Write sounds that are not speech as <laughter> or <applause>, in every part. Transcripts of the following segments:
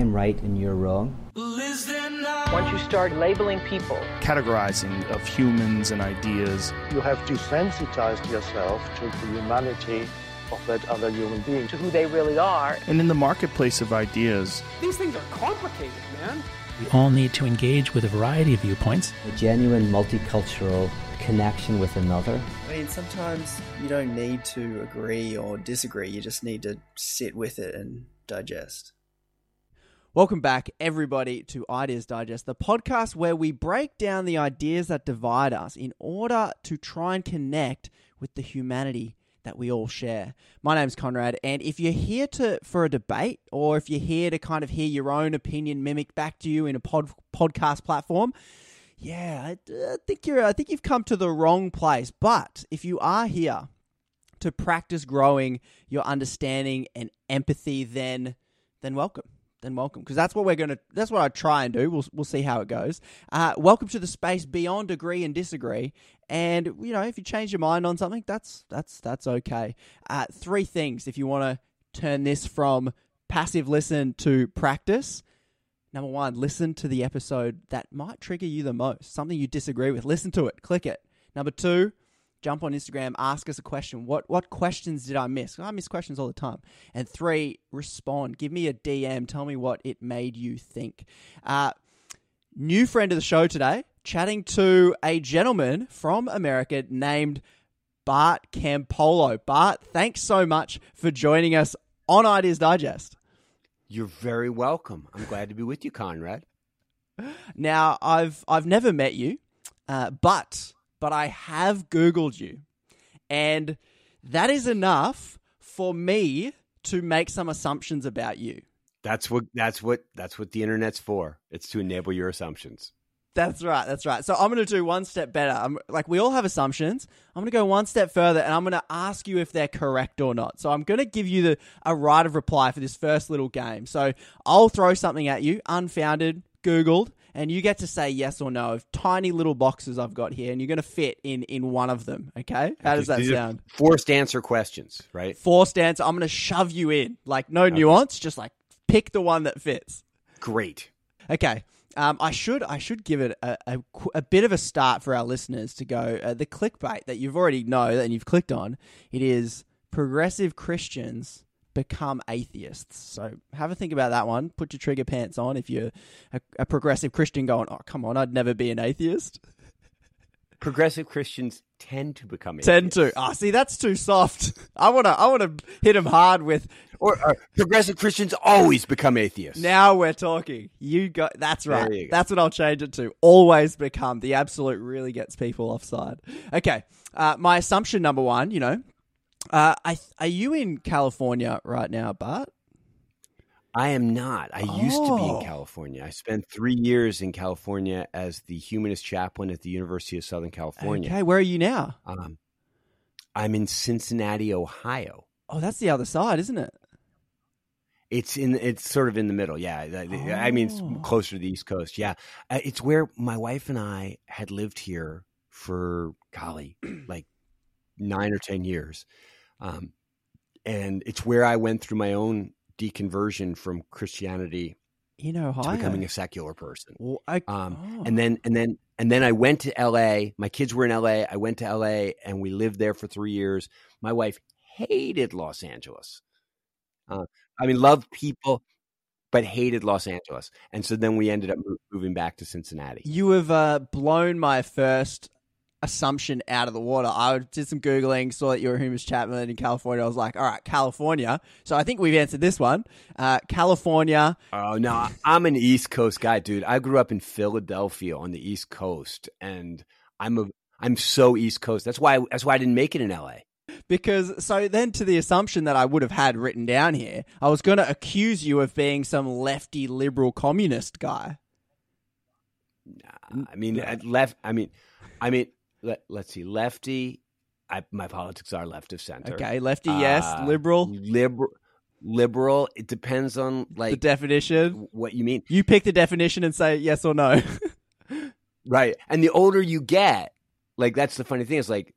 I'm right and you're wrong. Once you start labeling people, categorizing of humans and ideas. You have desensitized yourself to the humanity of that other human being. to who they really are, And in the marketplace of ideas, These things are complicated, man. We all need to engage with a variety of viewpoints. A genuine multicultural connection with another. I mean, sometimes you don't need to agree or disagree. You just need to sit with it and digest. Welcome back, everybody, to Ideas Digest, the podcast where we break down the ideas that divide us in order to try and connect with the humanity that we all share. My name's Conrad, and if you're here to for a debate, or if you're here to kind of hear your own opinion mimicked back to you in a pod, podcast platform, yeah, I, I think you're. I think you've come to the wrong place. But if you are here to practice growing your understanding and empathy, then then welcome. Then welcome, because that's what we're gonna. That's what I try and do. We'll we'll see how it goes. Uh, welcome to the space beyond agree and disagree. And you know, if you change your mind on something, that's that's that's okay. Uh, three things if you want to turn this from passive listen to practice. Number one, listen to the episode that might trigger you the most, something you disagree with. Listen to it, click it. Number two, jump on Instagram, ask us a question. What what questions did I miss? I miss questions all the time. And three, respond. Give me a DM. Tell me what it made you think. Uh, new friend of the show today, chatting to a gentleman from America named Bart Campolo. Bart, thanks so much for joining us on Ideas Digest. You're very welcome. I'm glad to be with you, Conrad. <laughs> Now, I've I've never met you, uh, but but I have Googled you, and that is enough for me to make some assumptions about you. That's what that's what that's what the internet's for. It's to enable your assumptions. That's right. That's right. So I'm going to do one step better. I'm like we all have assumptions. I'm going to go one step further, and I'm going to ask you if they're correct or not. So I'm going to give you the a right of reply for this first little game. So I'll throw something at you, unfounded, Googled, and you get to say yes or no of tiny little boxes I've got here, and you're going to fit in in one of them. Okay? How does that These sound? Forced answer questions, right? Forced answer. I'm going to shove you in, like no nuance, just like pick the one that fits. Great. Okay. Um, I should I should give it a, a, a bit of a start for our listeners to go. Uh, the clickbait that you've already know and you've clicked on. It is progressive Christians become atheists. So have a think about that one. Put your trigger pants on if you're a, a progressive Christian going. Oh come on, I'd never be an atheist. <laughs> Progressive Christians tend to become atheists. Tend to. Ah, see that's too soft. <laughs> I wanna I wanna hit them hard with. or uh, progressive Christians always become atheists. Now we're talking. You got that's right. Go. That's what I'll change it to. Always become the absolute really gets people offside. Okay. Uh, my assumption number one, you know, uh, I are you in California right now, Bart? I am not. I used to be Oh. in California. I spent three years in California as the humanist chaplain at the University of Southern California. Okay, where are you now? Um, I'm in Cincinnati, Ohio. Oh, that's the other side, isn't it? It's in. It's sort of in the middle. Yeah, I- I mean, it's Oh. closer to the East Coast. Yeah, Uh, it's where my wife and I had lived here for golly, <clears throat> like nine or ten years, um, and it's where I went through my own deconversion from Christianity In to Ohio. becoming a secular person. Well, I- Um, oh. and then and then and then I went to L.A. My kids were in L.A. I went to L.A. and we lived there for three years. My wife hated Los Angeles. Uh, I mean, loved people, but hated Los Angeles. And so then we ended up moving back to Cincinnati. You have uh, blown my first assumption out of the water. I did some googling, saw that you were humanist chaplain in California. I was like, all right, California. So I think we've answered this one. Uh, California. Oh no, I'm an East Coast guy, dude. I grew up in Philadelphia on the East Coast, and I'm a I'm so East Coast. That's why that's why I didn't make it in L.A. Because so then to the assumption that I would have had written down here, I was going to accuse you of being some lefty liberal communist guy. Nah, I mean, at left. I mean, I mean. Let, let's see. Lefty. I, my politics are left of center. Okay, lefty, yes. Uh, Liberal, Liberal. Liberal. It depends on like the definition. what you mean. You pick the definition and say yes or no. <laughs> Right. And the older you get, like that's the funny thing is like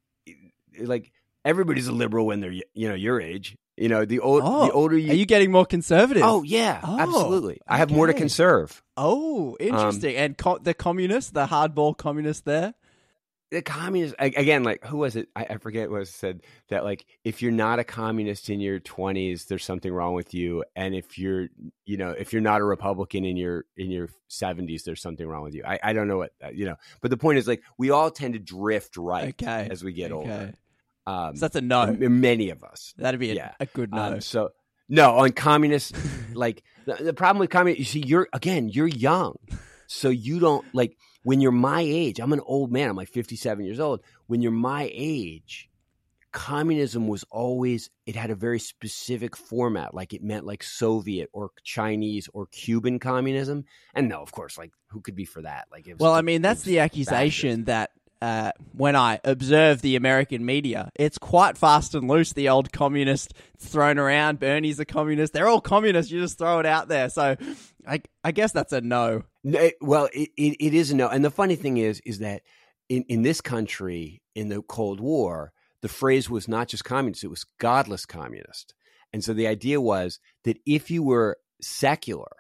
like everybody's a liberal when they're you know your age. You know, the old Oh, the older you, Are you getting more conservative? Oh yeah, Oh, absolutely. I have more to conserve. Oh, interesting. and co- the communists, the hardball communists there? The communist again like who was it I, I forget what was said that like if you're not a communist in your 20s there's something wrong with you and if you're you know if you're not a republican in your in your 70s there's something wrong with you i, I don't know what uh, you know but the point is like we all tend to drift right Okay. as we get Okay. older um So that's a no. many of us That'd be a, yeah. a good no. um, so no on communists <laughs> like the, the problem with communists you see you're again you're young so you don't like when you're my age i'm an old man i'm like 57 years old. When you're my age communism was always it had a very specific format like it meant like soviet or chinese or cuban communism. And no of course like who could be for that? Like it was well, I mean, that's the accusation fascist. that uh, when I observe the American media, it's quite fast and loose. The old communist thrown around. Bernie's a communist. They're all communists. You just throw it out there. So I, I guess that's a no. Well, it, it, it is a no. And the funny thing is, is that in, in this country, in the Cold War, the phrase was not just communist, it was godless communist. And so the idea was that if you were secular,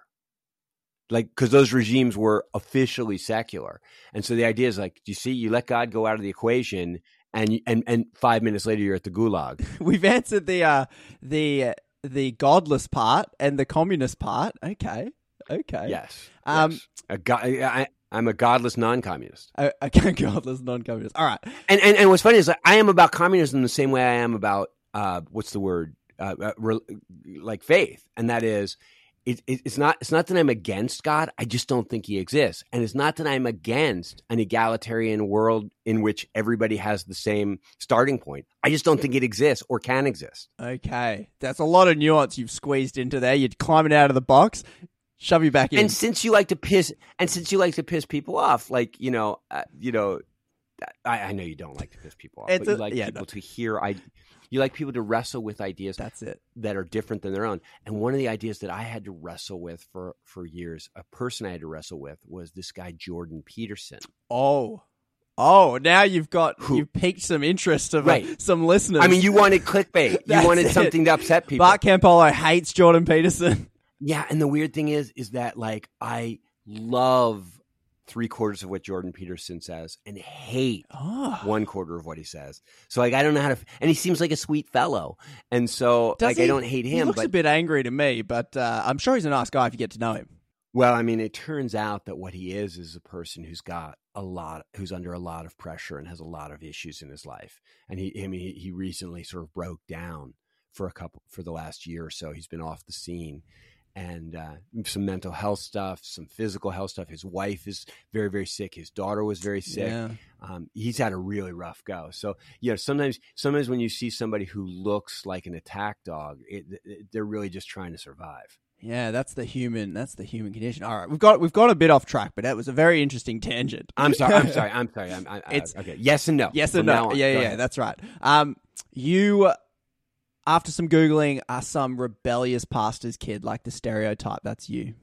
like, because those regimes were officially secular. And so the idea is like, you see, you let God go out of the equation. And, and and five minutes later, you're at the gulag. <laughs> We've answered the uh, the the godless part and the communist part. Okay, okay. Yes. Um, yes. A go- I, I'm a godless non-communist. Uh, <laughs> okay, godless non-communist. All right. And and and what's funny is like, I am about communism the same way I am about uh, what's the word uh, uh, re- like faith, and that is. It, it, it's not. It's not that I'm against God. I just don't think He exists, and it's not that I'm against an egalitarian world in which everybody has the same starting point. I just don't think it exists or can exist. Okay, that's a lot of nuance you've squeezed into there. You're climbing out of the box. Shove you back in. And since you like to piss, and since you like to piss people off, like you know, uh, you know, I, I know you don't like to piss people off, It's but you like yeah, people no. to hear. I, you like people to wrestle with ideas that's it. that are different than their own. And one of the ideas that I had to wrestle with for for years, a person I had to wrestle with was this guy Jordan Peterson. Oh, oh! Now you've got Who- you've piqued some interest of uh, Right. some listeners. I mean, you wanted clickbait. <laughs> You wanted it. something to upset people. Bart Campolo hates Jordan Peterson. <laughs> Yeah, and the weird thing is, is that like I love three quarters of what Jordan Peterson says and hate Oh, one quarter of what he says. So like I don't know how to, and he seems like a sweet fellow, and so Does like he? I don't hate him. he looks But a bit angry to me, but uh, I'm sure he's a nice guy if you get to know him. well, I mean, it turns out that what he is is a person who's got a lot, who's under a lot of pressure and has a lot of issues in his life. And he, I mean, he, he recently sort of broke down for a couple for the last year or so. He's been off the scene. And uh, some mental health stuff, some physical health stuff. His wife is very, very sick. His daughter was very sick. Yeah. um, he's had a really rough go. So you know, sometimes sometimes when you see somebody who looks like an attack dog, it, it, they're really just trying to survive. Yeah, that's the human. That's the human condition. All right, we've got we've got a bit off track, but that was a very interesting tangent. I'm sorry. I'm sorry. <laughs> I'm sorry. I'm, I, I, It's- okay. Yes and no. Yes From and now no. on. Yeah, yeah, that's right. Um, you, after some googling, are some rebellious pastor's kid, like the stereotype. That's you.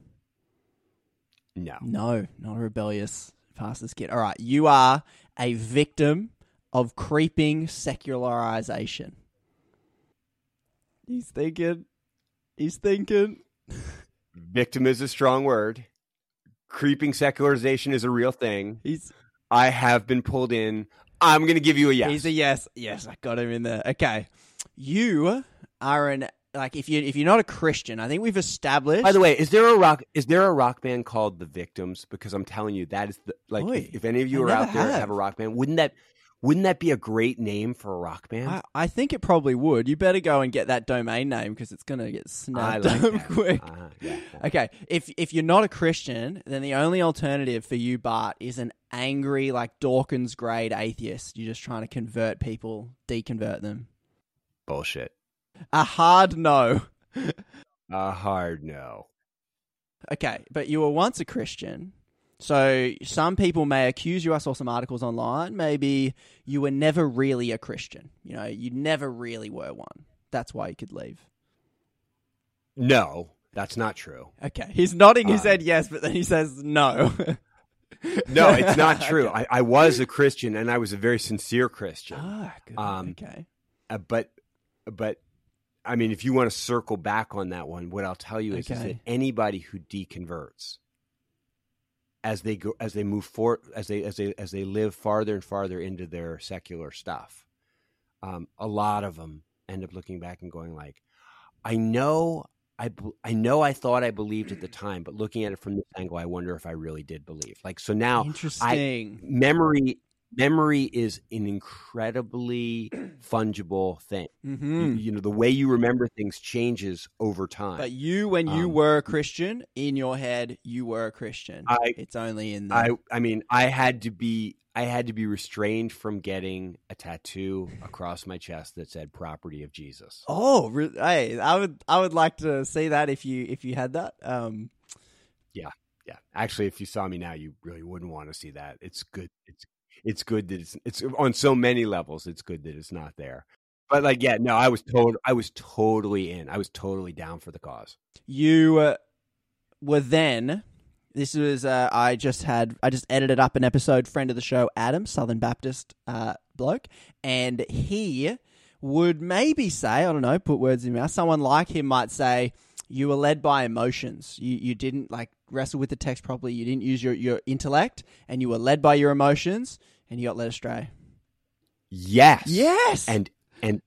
No. No, not a rebellious pastor's kid. All right, you are a victim of creeping secularization. He's thinking. He's thinking. <laughs> Victim is a strong word. Creeping secularization is a real thing. He's I have been pulled in. I'm going to give you a yes. He's a yes. Yes, I got him in there. Okay. You are an like if you if you're not a Christian, I think we've established By the way, is there a rock? Is there a rock band called The Victims? Because I'm telling you, that is the like. Boy, if, if any of you I are out there and have. have a rock band, wouldn't that wouldn't that be a great name for a rock band? I, I think it probably would. You better go and get that domain name because it's gonna get snapped like up that. <laughs> quick. Yeah, yeah. Okay, if if you're not a Christian, then the only alternative for you, Bart, is an angry, like Dawkins grade atheist. You're just trying to convert people, deconvert them. Bullshit. A hard no. <laughs> A hard no. Okay, but you were once a Christian. So some people may accuse you. I saw some articles online. Maybe you were never really a Christian. You know, you never really were one. That's why you could leave. No, that's not true. Okay, he's nodding his Uh, head yes, but then he says no. <laughs> No, it's not <laughs> true. Okay. I, I was a Christian, and I was a very sincere Christian. Ah, good. Um, okay. Uh, but, but, I mean, if you want to circle back on that one, what I'll tell you is, is that anybody who deconverts as they go as they move forward as they as they as they live farther and farther into their secular stuff, um, a lot of them end up looking back and going like, I know. I, I know I thought I believed at the time, but looking at it from this angle, I wonder if I really did believe. Like so now, Interesting. memory memory is an incredibly <clears throat> fungible thing. hmm You, you know, the way you remember things changes over time. But you, when you Um, were a Christian, in your head, you were a Christian. I- it's only in the. I I mean, I had to be I had to be restrained from getting a tattoo across my chest that said "Property of Jesus." oh, re- hey, I would, I would like to see that if you, if you had that. Um, yeah, Yeah, actually, if you saw me now, you really wouldn't want to see that. It's good. It's it's good that it's it's on so many levels. It's good that it's not there. But like, yeah, no, I was told I was totally in. I was totally down for the cause. you uh, were then. This was uh, I just had I just edited up an episode. Friend of the show, Adam, Southern Baptist uh, bloke, and he would maybe say I don't know, put words in your mouth. Someone like him might say you were led by emotions. You you didn't like wrestle with the text properly. You didn't use your your intellect, and you were led by your emotions, and you got led astray. Yes. Yes. And and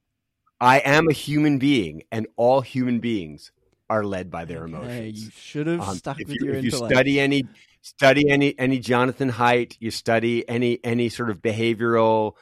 I am a human being, and all human beings are led by their Okay, emotions. you should have Um, stuck with you, your if you intellect. study any study any any Jonathan Haidt, you study any any sort of behavioral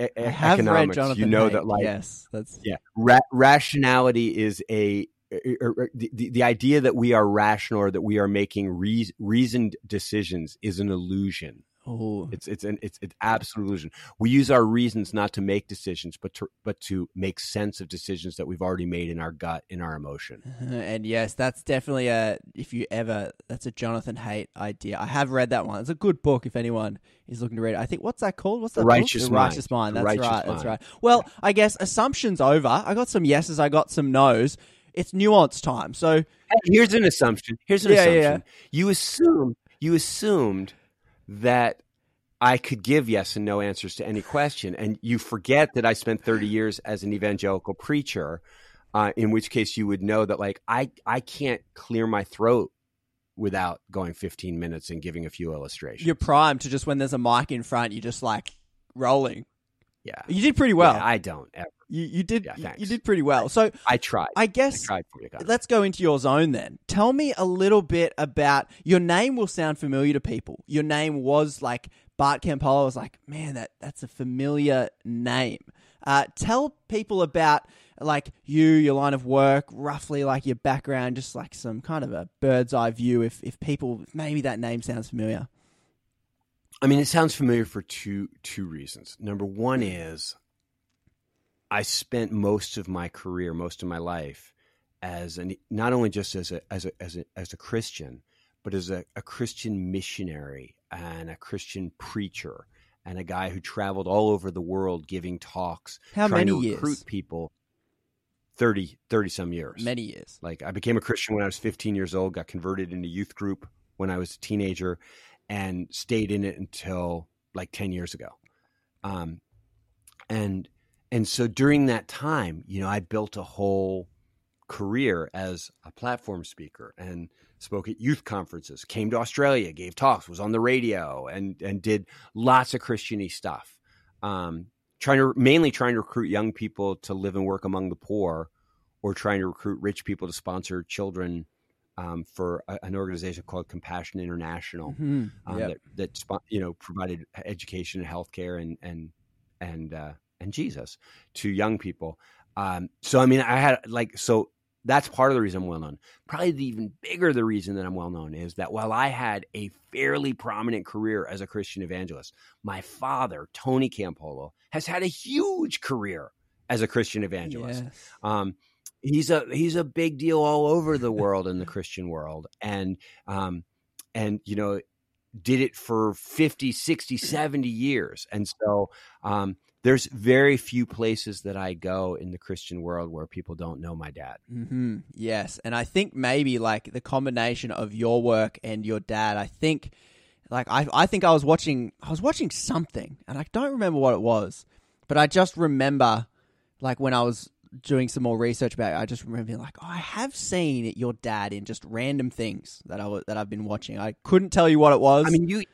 e- I have read economics, you know Haidt, that like yes, that's yeah, ra- rationality is a the, the the idea that we are rational or that we are making rea- reasoned decisions is an illusion. oh It's it's an it's it's absolute illusion. We use our reasons not to make decisions, but to but to make sense of decisions that we've already made in our gut, in our emotion. Uh, <laughs> And yes, that's definitely a if you ever that's a Jonathan Haidt idea. I have read that one. It's a good book if anyone is looking to read it. I think what's that called? What's that The book? Righteous The Mind. Righteous Mind. That's Righteous right. That's right. Well, I guess assumptions over. I got some yeses. I got some nos. It's nuance time. So here's an assumption. Here's an Yeah, yeah, assumption. You assume you assumed that I could give yes and no answers to any question, and you forget that I spent 30 years as an evangelical preacher. Uh, in which case, you would know that like I I can't clear my throat without going 15 minutes and giving a few illustrations. you're primed to just when there's a mic in front, you're just like rolling. yeah, You did pretty well. Yeah, I don't ever. You you did Yeah, you- did pretty well. So I tried. I I guess tried for you guys. Let's go into your zone then. Tell me a little bit about your name. Will sound familiar to people. Your name was like Bart Campolo. was like, man, that that's a familiar name. Uh, tell people about like you, your line of work, roughly like your background, just like some kind of a bird's eye view. If if people maybe that name sounds familiar. I mean, it sounds familiar for two two reasons. Number one is I spent most of my career, most of my life, as an not only just as a as a as a, as a Christian, but as a, a Christian missionary and a Christian preacher and a guy who traveled all over the world giving talks, How trying many to recruit years? people. 30, 30 some years. Many years. Like I became a Christian when I was 15 years old, got converted into a youth group when I was a teenager, and stayed in it until like 10 years ago. Um, and and so during that time, you know, I built a whole career as a platform speaker and spoke at youth conferences, came to Australia, gave talks, was on the radio, and and did lots of Christiany stuff. Um, trying to mainly trying to recruit young people to live and work among the poor, or trying to recruit rich people to sponsor children um, for a, an organization called Compassion International Mhm. um, Yep. that that you know provided education and healthcare and and and uh, and Jesus to young people. Um, so I mean, I had like so that's part of the reason I'm well known. Probably the even bigger the reason that I'm well known is that while I had a fairly prominent career as a Christian evangelist, my father Tony Campolo has had a huge career as a Christian evangelist. Yes. Um, he's a he's a big deal all over the <laughs> world in the Christian world, and um, and you know did it for 50 60 70 years and so um, there's very few places that i go in the christian world where people don't know my dad hmm Yes, and I think maybe like the combination of your work and your dad. I think, like I, I think I was watching, I was watching something, and I don't remember what it was, but I just remember, like when I was doing some more research about it, I just remember being like, oh, I have seen your dad in just random things that I that I've been watching. I couldn't tell you what it was. I mean, you.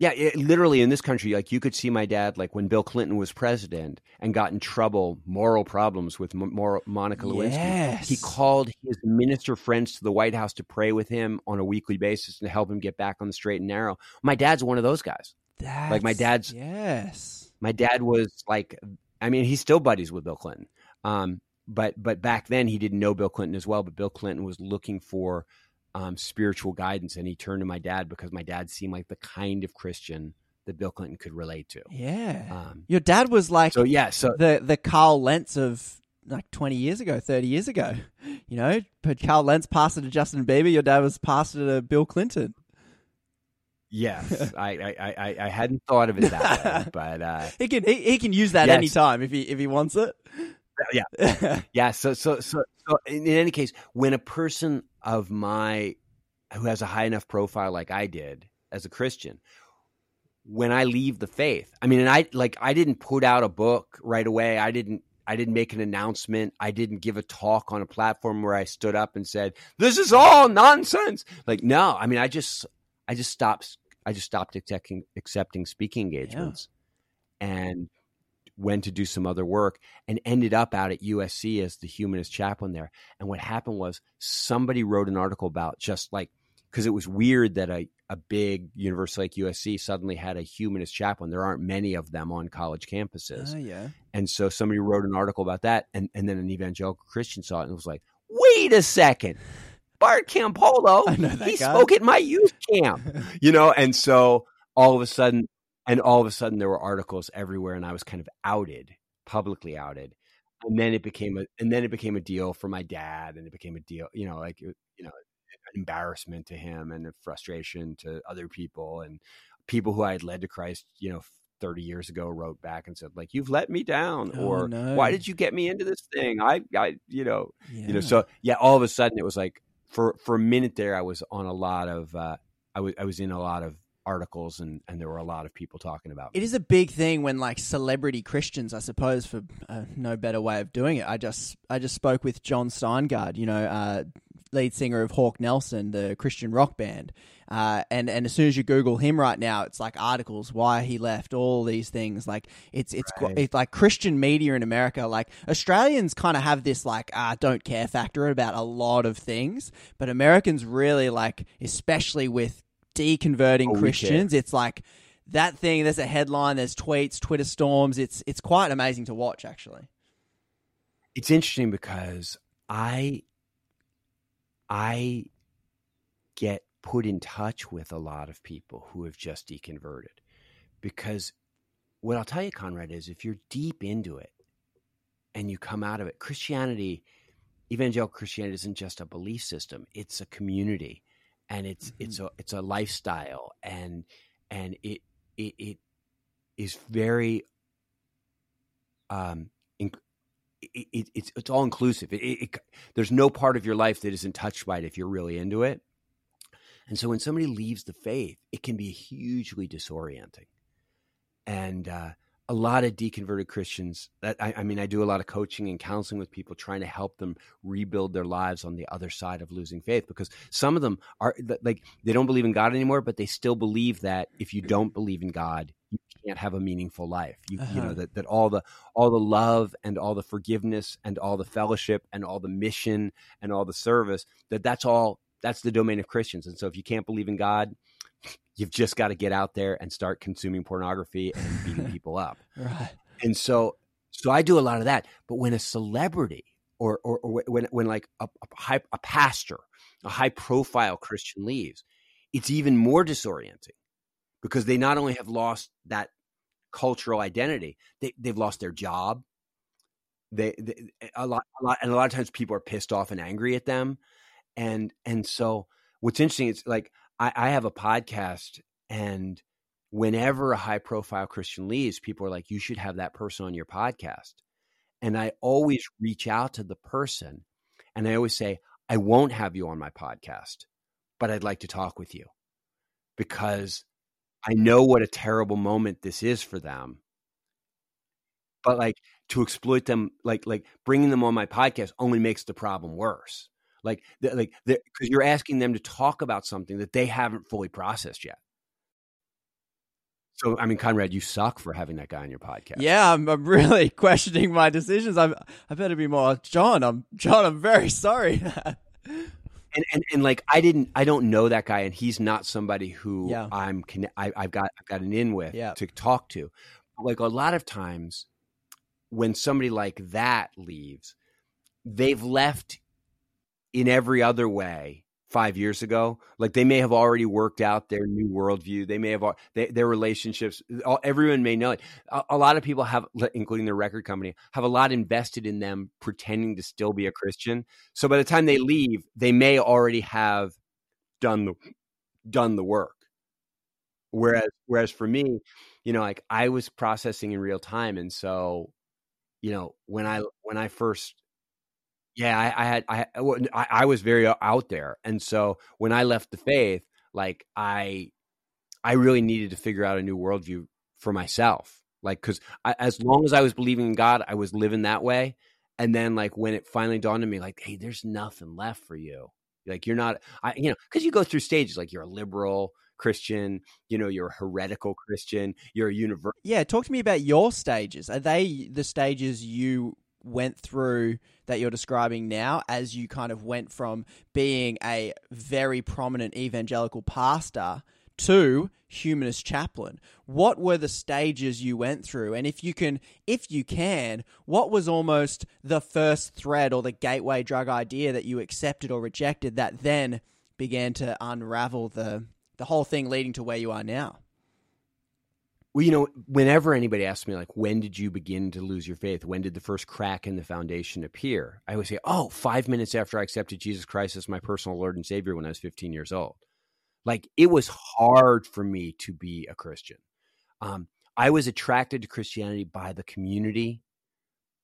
Yeah, it, literally in this country, like you could see my dad, like when Bill Clinton was president and got in trouble, moral problems with M- Monica Lewinsky. Yes. He called his minister friends to the White House to pray with him on a weekly basis and help him get back on the straight and narrow. My dad's one of those guys. like my dad's- yes, My dad was like, I mean, he's still buddies with Bill Clinton. Um, but but back then he didn't know Bill Clinton as well. But Bill Clinton was looking for um, spiritual guidance, and he turned to my dad because my dad seemed like the kind of Christian that Bill Clinton could relate to. yeah. Um, your dad was like so yeah, so the the Carl Lentz of like twenty years ago, thirty years ago. You know, but Carl Lentz passed it to Justin Bieber. Your dad was passed it to Bill Clinton. yes, <laughs> I, I, I, I hadn't thought of it that way, <laughs> but uh, He can he, he can use that Yes. anytime if he if he wants it. Yeah, <laughs> yeah. So, so, so, so, in, any case, when a person of my who has a high enough profile like I did as a Christian, when I leave the faith, I mean, and I like I didn't put out a book right away. I didn't. I didn't make an announcement. I didn't give a talk on a platform where I stood up and said, "This is all nonsense." Like, no. I mean, I just, I just stopped. I just stopped accepting accepting speaking engagements, and went to do some other work and ended up out at USC as the humanist chaplain there. And what happened was somebody wrote an article about just like because it was weird that a, a big university like USC suddenly had a humanist chaplain. There aren't many of them on college campuses. Oh yeah. And so somebody wrote an article about that and, and then an evangelical Christian saw it and was like, wait a second. Bart Campolo, <laughs> I know that he guy." spoke at my youth camp. <laughs> you know, and so all of a sudden and all of a sudden there were articles everywhere and I was kind of outed, publicly outed. And then it became a and then it became a deal for my dad and it became a deal, you know, like you know, an embarrassment to him and a frustration to other people and people who I had led to Christ, you know, 30 years ago wrote back and said like you've let me down Oh, or no. why did you get me into this thing? I I you know, yeah. you know, so yeah, all of a sudden it was like for for a minute there I was on a lot of uh I was I was in a lot of articles and and there were a lot of people talking about me. It is a big thing when like celebrity Christians, I suppose, for uh, no better way of doing it. I just I just spoke with Jon Steingard, you know, uh, lead singer of Hawk Nelson, the Christian rock band, uh, and and as soon as you Google him right now, it's like articles why he left, all these things. Like it's it's Right. it's like Christian media in America. Like Australians kind of have this like ah don't care factor about a lot of things, but Americans really like, especially with deconverting Oh. Christians, it's like that thing. There's a headline. There's tweets, Twitter storms. It's it's quite amazing to watch, actually. it's interesting because I I get put in touch with a lot of people who have just deconverted because what I'll tell you, Conrad, is if you're deep into it and you come out of it, Christianity, evangelical Christianity isn't just a belief system; it's a community, and it's it's a it's a lifestyle, and and it it, it is very um in, it, it, it's it's all inclusive. It, it, it- there's no part of your life that isn't touched by it if you're really into it. And so when somebody leaves the faith, it can be hugely disorienting. And uh, a lot of deconverted Christians, that I, I mean, I do a lot of coaching and counseling with people, trying to help them rebuild their lives on the other side of losing faith. Because some of them are like they don't believe in God anymore, but they still believe that if you don't believe in God, you can't have a meaningful life. You, you know Uh-huh. that that all the all the love and all the forgiveness and all the fellowship and all the mission and all the service that that's all that's the domain of Christians. And so if you can't believe in God, you've just got to get out there and start consuming pornography and beating <laughs> people up. Right. And so so I do a lot of that. But when a celebrity or or, or when when like a, a high a pastor, a high profile Christian leaves, it's even more disorienting because they not only have lost that cultural identity, they they've lost their job. They, they a lot a lot and a lot of times people are pissed off and angry at them. And and so what's interesting is like I, I have a podcast and whenever a high profile Christian leaves, people are like, you should have that person on your podcast. And I always reach out to the person and I always say, I won't have you on my podcast, but I'd like to talk with you because I know what a terrible moment this is for them. But like to exploit them like like bringing them on my podcast only makes the problem worse like the, like because you're asking them to talk about something that they haven't fully processed yet so i mean conrad you suck for having that guy on your podcast Yeah, I'm, I'm really <laughs> questioning my decisions. I'm, I better be more John. I'm John. I'm very sorry. <laughs> and, and and like I didn't I don't know that guy and he's not somebody who Yeah. I'm I, I've got I've got an in with Yeah. to talk to. But like a lot of times when somebody like that leaves, they've left in every other way five years ago. Like they may have already worked out their new worldview. They may have they, their relationships. All, everyone may know it. A, a lot of people have, including the record company, have a lot invested in them pretending to still be a Christian. So by the time they leave, they may already have done the done the work. Whereas whereas for me, you know, like I was processing in real time, and so you know when I when I first yeah, I, I had I, I I was very uh, out there, and so when I left the faith, like I I really needed to figure out a new worldview for myself, like because as long as I was believing in God, I was living that way, and then like when it finally dawned on me, like, hey, there's nothing left for you, like you're not, I you know, because you go through stages, like you're a liberal Christian, you know, you're a heretical Christian, you're a universal. yeah, talk to me about your stages. Are they the stages you went through that you're describing now as you kind of went from being a very prominent evangelical pastor to humanist chaplain. What were the stages you went through? And if you can if you can what was almost the first thread or the gateway drug idea that you accepted or rejected that then began to unravel the the whole thing leading to where you are now Well, you know, whenever anybody asks me, like, when did you begin to lose your faith? When did the first crack in the foundation appear? I always say, oh, five minutes after I accepted Jesus Christ as my personal Lord and Savior when I was 15 years old. Like, it was hard for me to be a Christian. Um, I was attracted to Christianity by the community,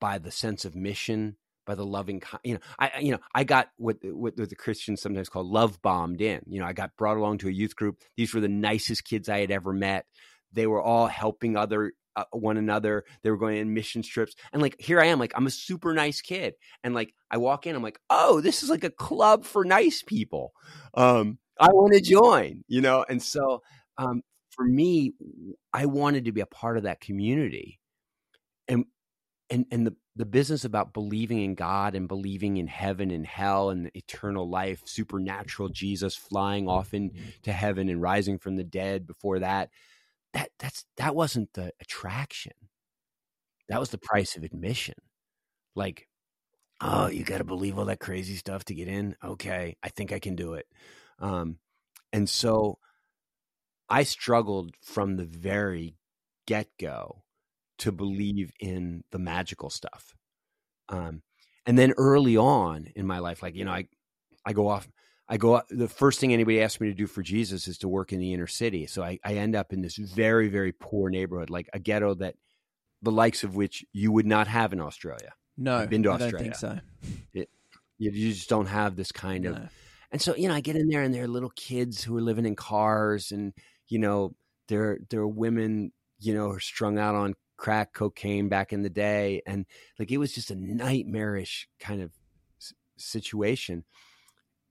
by the sense of mission, by the loving, you know, I, you know, I got what, what the Christians sometimes call love bombed in. You know, I got brought along to a youth group. These were the nicest kids I had ever met they were all helping other uh, one another. They were going on mission trips. And like here i am like i'm a super nice kid. And like i walk in i'm like oh this is like a club for nice people. Um i want to join you know? And so um for me i wanted to be a part of that community. And and and the the business about believing in God and believing in heaven and hell and eternal life, supernatural Jesus flying off into heaven and rising from the dead before that, that that's that wasn't the attraction. That was the price of admission. Like, oh, you got to believe all that crazy stuff to get in. Okay, I think I can do it. Um, and so, I struggled from the very get go to believe in the magical stuff. Um, and then early on in my life, like you know, I I go off. I go. The first thing anybody asks me to do for Jesus is to work in the inner city. So I, I end up in this very, very poor neighborhood, like a ghetto that the likes of which you would not have in Australia. no I've been to I Australia. don't think so You, you just don't have this kind of. No. And so you know, I get in there, and there are little kids who are living in cars, and you know, there there are women, you know, are strung out on crack cocaine back in the day, and like it was just a nightmarish kind of situation.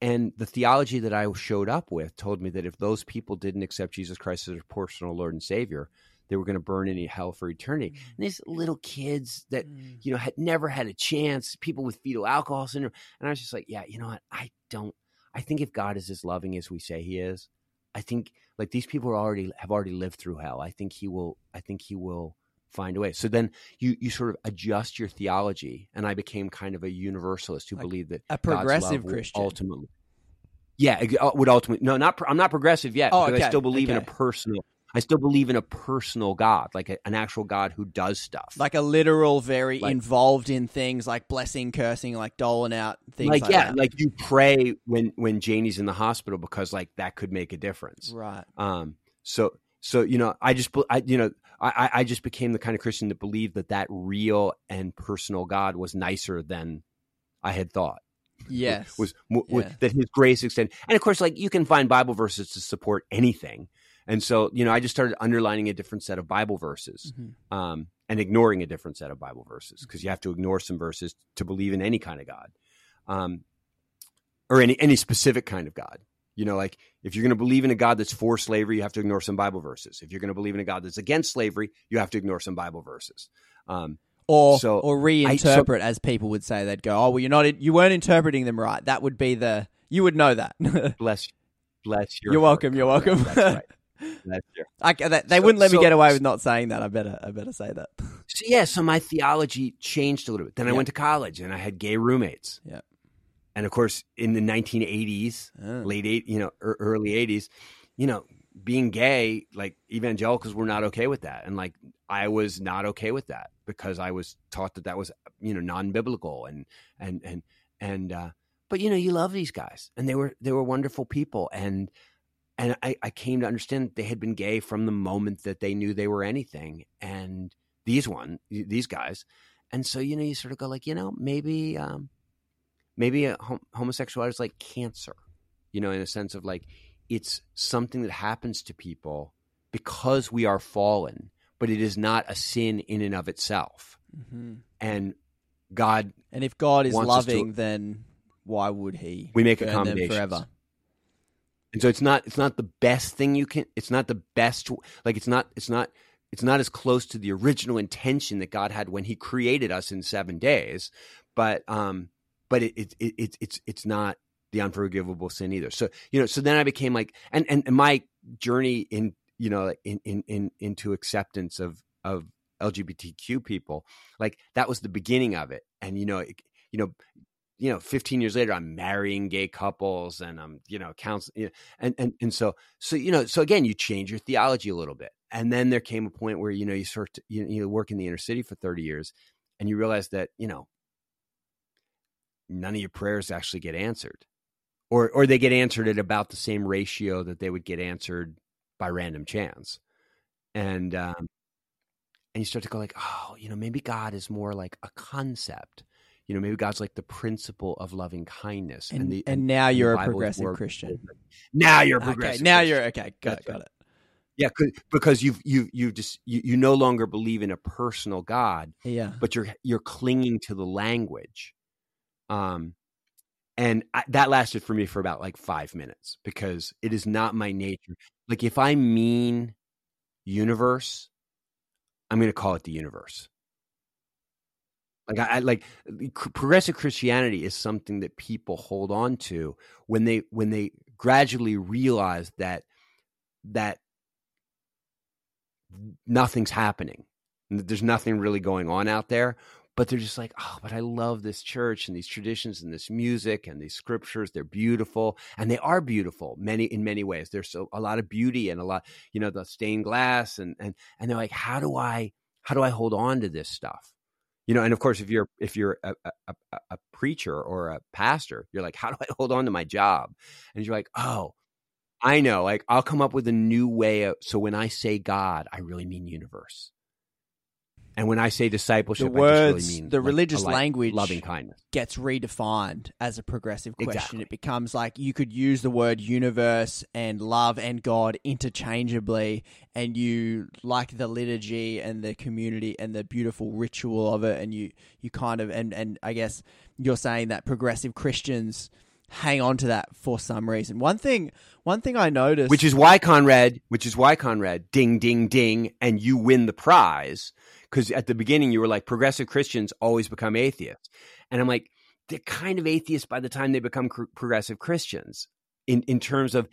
And the theology that I showed up with told me that if those people didn't accept Jesus Christ as their personal Lord and Savior, they were going to burn in hell for eternity. And these little kids that Mm. you know had never had a chance, people with fetal alcohol syndrome, and I was just like, yeah, you know what? I don't. I think if God is as loving as we say He is, I think like these people are already have already lived through hell. I think He will. I think He will find a way. So then you you sort of adjust your theology, and I became kind of a universalist who Like believed that a God's love progressive Christian. ultimately. Yeah, it uh, would ultimately no, not. I'm not progressive yet Oh, because I still believe in a personal. I still believe in a personal God, like a, an actual God who does stuff. like a literal, very Like- involved in things like blessing, cursing, like doling out things like, like, yeah, that. like you pray when when Janie's in the hospital because like that could make a difference. right. Um, so so you know, I just I you know I I- just became the kind of Christian that believed that that real and personal God was nicer than I had thought. Yes. was, was Yeah. that His grace extend, and of course, like you can find Bible verses to support anything. And so, you know, I just started underlining a different set of Bible verses. Mhm. Um, and ignoring a different set of Bible verses because you have to ignore some verses to believe in any kind of God, um, or any any specific kind of God. You know, like if you're going to believe in a God that's for slavery, you have to ignore some Bible verses. If you're going to believe in a God that's against slavery, you have to ignore some Bible verses. Um, or so or reinterpret as people would say they'd go oh well you're not you weren't interpreting them right that would be the you would know that <laughs> bless bless your you're heart, welcome you're welcome That's right. <laughs> That's I, they they So- wouldn't let me get away with not saying that I better I better say that So yeah, so my theology changed a little bit. Then I went to college and I had gay roommates. Yeah. And of course, in the 1980s, Ah. late eight, you know, ear- early 80s, you know, being gay, like evangelicals were not okay with that, and like I was not okay with that because I was taught that that was you know non-biblical and and and and uh, but you know you love these guys and they were they were wonderful people. And and I, I came to understand that they had been gay from the moment that they knew they were anything and these one these guys. And so you know you sort of go like you know maybe um maybe a hom- homosexuality is like cancer you know in a sense of like it's something that happens to people because we are fallen but it is not a sin in and of itself. Mm-hmm. and god and if God is us to- loving then why would he? We make accommodations. forever. And so it's not it's not the best thing you can it's not the best like it's not it's not it's not as close to the original intention that God had when he created us in 7 days but um but it it, it, it it's it's not the unforgivable sin either so you know so then I became like and and, my journey in you know in in, in into acceptance of of LGBTQ people like that was the beginning of it and you know it, you know you know 15 years later i'm marrying gay couples and i'm you know counseling you know, and, and and so so you know so again you change your theology a little bit and then there came a point where you know you sort of, you, you work in the inner city for 30 years and you realize that you know none of your prayers actually get answered. Or or they get answered at about the same ratio that they would get answered by random chance. And um and you start to go like oh you know maybe god is more like a concept. You know maybe god's like the principle of loving kindness and, the and now you're a progressive Christian. now you're a okay progressive now Christian. you're okay got, That's got it. Yeah because you've you you just you, you no longer believe in a personal god yeah. but you're you're clinging to the language um and I, that lasted for me for about like five minutes because it is not my nature. Like if i mean universe i'm going to call it the universe. Like I, I like progressive christianity is something that people hold on to when they when they gradually realize that that nothing's happening. There's nothing really going on out there but they're just like oh but i love this church and these traditions and this music and these scriptures. They're beautiful and they are beautiful many in many ways. There's so a lot of beauty and a lot you know the stained glass and and and they're like how do i how do i hold on to this stuff? You know and of course if you're if you're a, a, a, preacher or a pastor you're like how do i <laughs> hold on to my job? And you're like oh i know like i'll come up with a new way of, so when i say god i really mean universe and when i say discipleship the I just words really mean the like, religious a li- language loving kindness gets redefined as a progressive question. Exactly. It becomes like you could use the word universe and love and God interchangeably, and you like the liturgy and the community and the beautiful ritual of it, and you you kind of and and I guess you're saying that progressive Christians hang on to that for some reason. One thing, one thing I noticed, which is why Conrad, which is why Conrad, ding, ding, ding, and you win the prize. Because at the beginning you were like, progressive Christians always become atheists, and I'm like, they're kind of atheists by the time they become cr- progressive Christians. In in terms of,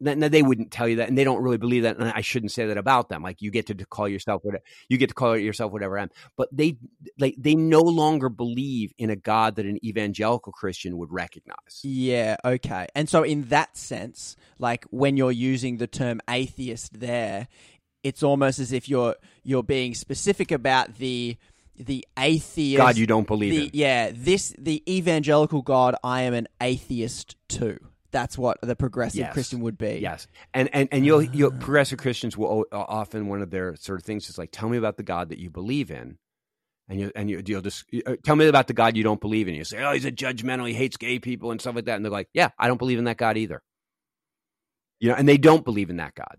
now they wouldn't tell you that, and they don't really believe that, and I shouldn't say that about them. Like you get to call yourself whatever you get to call yourself whatever I am, but they like they no longer believe in a God that an evangelical Christian would recognize. Yeah, okay. And so in that sense, like when you're using the term atheist there, it's almost as if you're you're being specific about the the atheist God, you don't believe the, in. Yeah, this the evangelical God, I am an atheist too. That's what the progressive Yes. Christian would be. Yes, and and and you'll you'll Ah. progressive Christians will often one of their sort of things is like, tell me about the God that you believe in, and you and you, you'll just uh, tell me about the God you don't believe in. You say, oh, he's a judgmental, he hates gay people and stuff like that, and they're like, yeah, I don't believe in that God either. You know, and they don't believe in that God.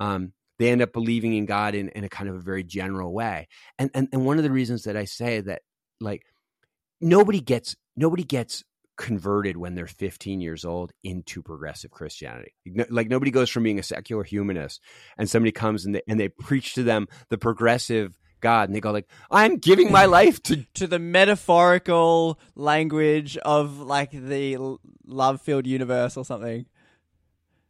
Um, they end up believing in God in, in a kind of a very general way. And, and and one of the reasons that I say that like nobody gets nobody gets converted when they're 15 years old into progressive Christianity. Like nobody goes from being a secular humanist and somebody comes and they, and they preach to them the progressive God and they go like, I'm giving my <laughs> life to to the metaphorical language of like the love filled universe or something.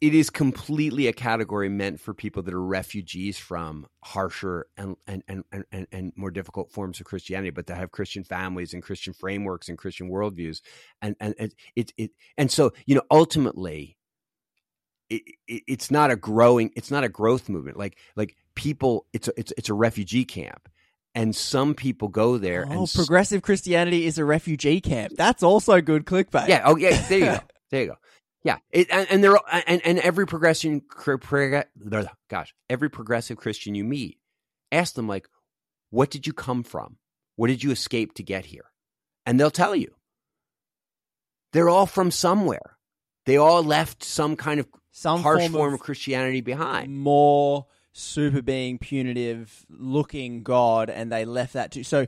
It is completely a category meant for people that are refugees from harsher and and, and, and, and more difficult forms of Christianity, but that have Christian families and Christian frameworks and Christian worldviews. And and it it, it and so, you know, ultimately it, it, it's not a growing it's not a growth movement. Like like people it's a, it's it's a refugee camp. And some people go there oh, and progressive christianity is a refugee camp. That's also good clickbait. Yeah. Oh yeah. There you go. <laughs> There you go yeah. It, and, and there and, and every progressive gosh every progressive christian you meet ask them like what did you come from? What did you escape to get here? And they'll tell you. They're all from somewhere. They all left some kind of some harsh form, form of, of Christianity behind. More super being punitive looking God, and they left that too. So,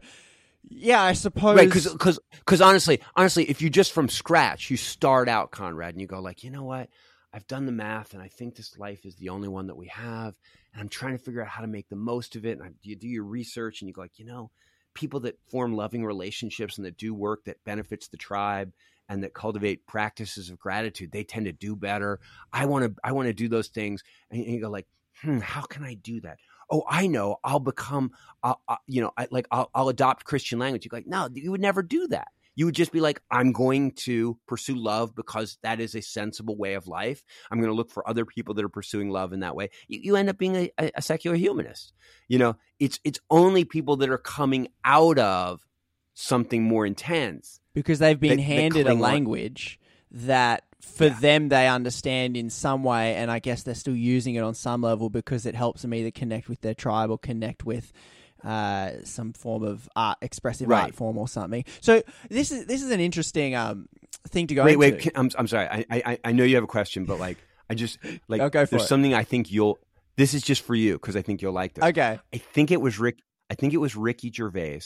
yeah, I suppose. Right, because honestly, honestly, if you just from scratch, you start out Conrad, and you go like, you know what, I've done the math, and I think this life is the only one that we have, and I'm trying to figure out how to make the most of it. And I, you do your research, and you go like, you know, people that form loving relationships and that do work that benefits the tribe and that cultivate practices of gratitude, they tend to do better. I want to I want to do those things, and you go like, hmm, how can I do that? Oh, I know. I'll become, uh, uh, you know, I, like I'll, I'll adopt Christian language. You're like, no, you would never do that. You would just be like, I'm going to pursue love because that is a sensible way of life. I'm going to look for other people that are pursuing love in that way. You, you end up being a, a secular humanist. You know, it's it's only people that are coming out of something more intense because they've been that- that handed a cling on- language that for Yeah. them they understand in some way and i guess they're still using it on some level because it helps them either connect with their tribe or connect with uh, some form of art expressive art form or something so this is this is an interesting um, thing to go wait, into wait. Can, I'm I'm sorry. I, I I know you have a question, but like I just <laughs> like for there's it. something I think you'll. This is just for you because I think you'll like this. okay I think it was Rick. I think it was Ricky Gervais,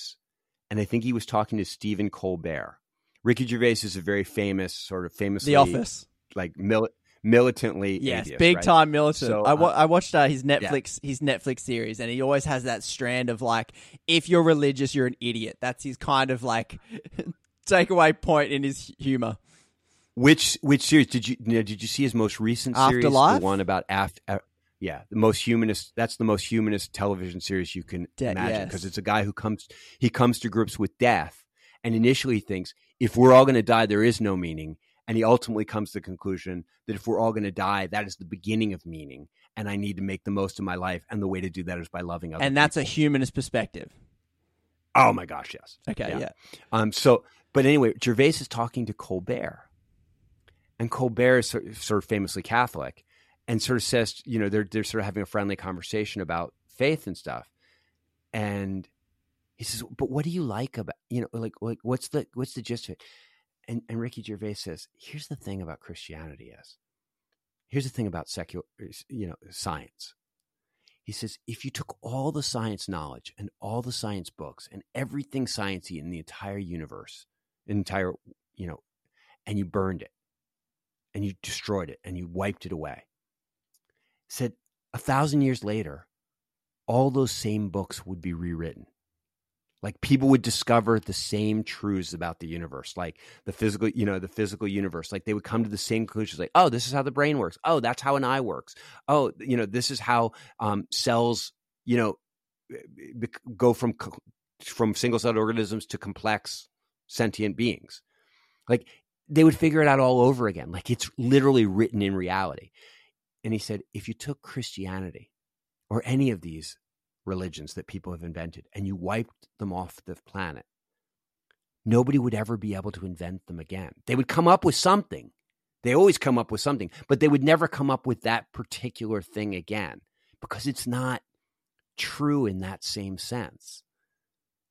and I think he was talking to Stephen Colbert. Ricky Gervais is a very famous, sort of famous the office like mili- militantly. yes atheist, big right? time militant So, I, wa- uh, I watched uh, his netflix his netflix series and he always has that strand of like if you're religious you're an idiot that's his kind of like <laughs> takeaway point in his humor Which which series did you, you know, did you see his most recent series? Afterlife? The one about after. Uh, yeah, the most humanist. That's the most humanist television series you can De- imagine yes. because it's a guy who comes he comes to grips with death and initially thinks if we're all going to die, there is no meaning, and he ultimately comes to the conclusion that if we're all going to die, that is the beginning of meaning, and I need to make the most of my life, and the way to do that is by loving others. and that's a humanist perspective oh my gosh, yes. okay Yeah. yeah. Um. So, but anyway, Gervais is talking to Colbert, and Colbert is sort sort of famously Catholic, and sort of says, you know, they're they're sort of having a friendly conversation about faith and stuff, and he says, "But what do you like about you know, like like what's the what's the gist of it?" And and Ricky Gervais says, "Here's the thing about Christianity is, here's the thing about secular, you know, science." He says, if you took all the science knowledge and all the science books and everything sciencey in the entire universe, entire, you know, and you burned it and you destroyed it and you wiped it away, said a thousand years later, all those same books would be rewritten. Like people would discover the same truths about the universe, like the physical, you know, the physical universe. Like they would come to the same conclusions, like, oh, this is how the brain works. Oh, that's how an eye works. Oh, you know, this is how um, cells, you know, go from from single celled organisms to complex sentient beings. Like they would figure it out all over again. Like it's literally written in reality. And he said, if you took Christianity or any of these religions that people have invented and you wiped them off the planet, nobody would ever be able to invent them again. They would come up with something. They always come up with something, but they would never come up with that particular thing again because it's not true in that same sense.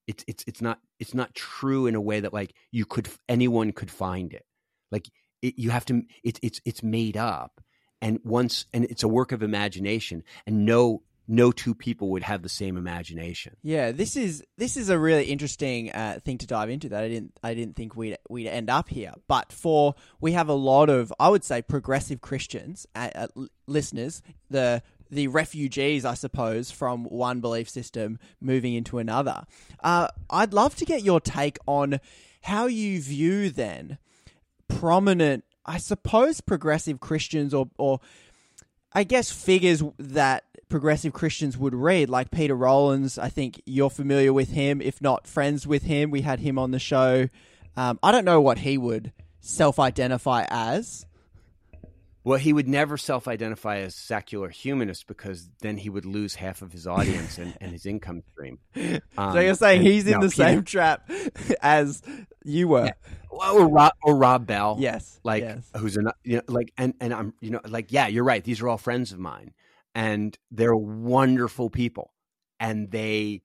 It's it's it's not it's not true in a way that like you could anyone could find it. Like it, you have to it's it's it's made up and once and it's a work of imagination and no no two people would have the same imagination. Yeah, this is this is a really interesting uh, thing to dive into that I didn't I didn't think we'd we'd end up here. But for we have a lot of I would say progressive Christians uh, uh, listeners, the the refugees, I suppose, from one belief system moving into another. Uh, I'd love to get your take on how you view then prominent, I suppose, progressive Christians or or I guess figures that progressive Christians would read, like Peter Rollins. I think you're familiar with him, if not friends with him. We had him on the show. Um, I don't know what he would self identify as. Well, he would never self identify as secular humanist because then he would lose half of his audience and, and his income stream. Um, <laughs> so you're saying and, he's in no, the same trap <laughs> as you were. Yeah. Or Rob, or Rob Bell. Yes. Like, yes. who's, an, you know, like, and, and I'm, you know, like, yeah, you're right. These are all friends of mine and they're wonderful people. And they,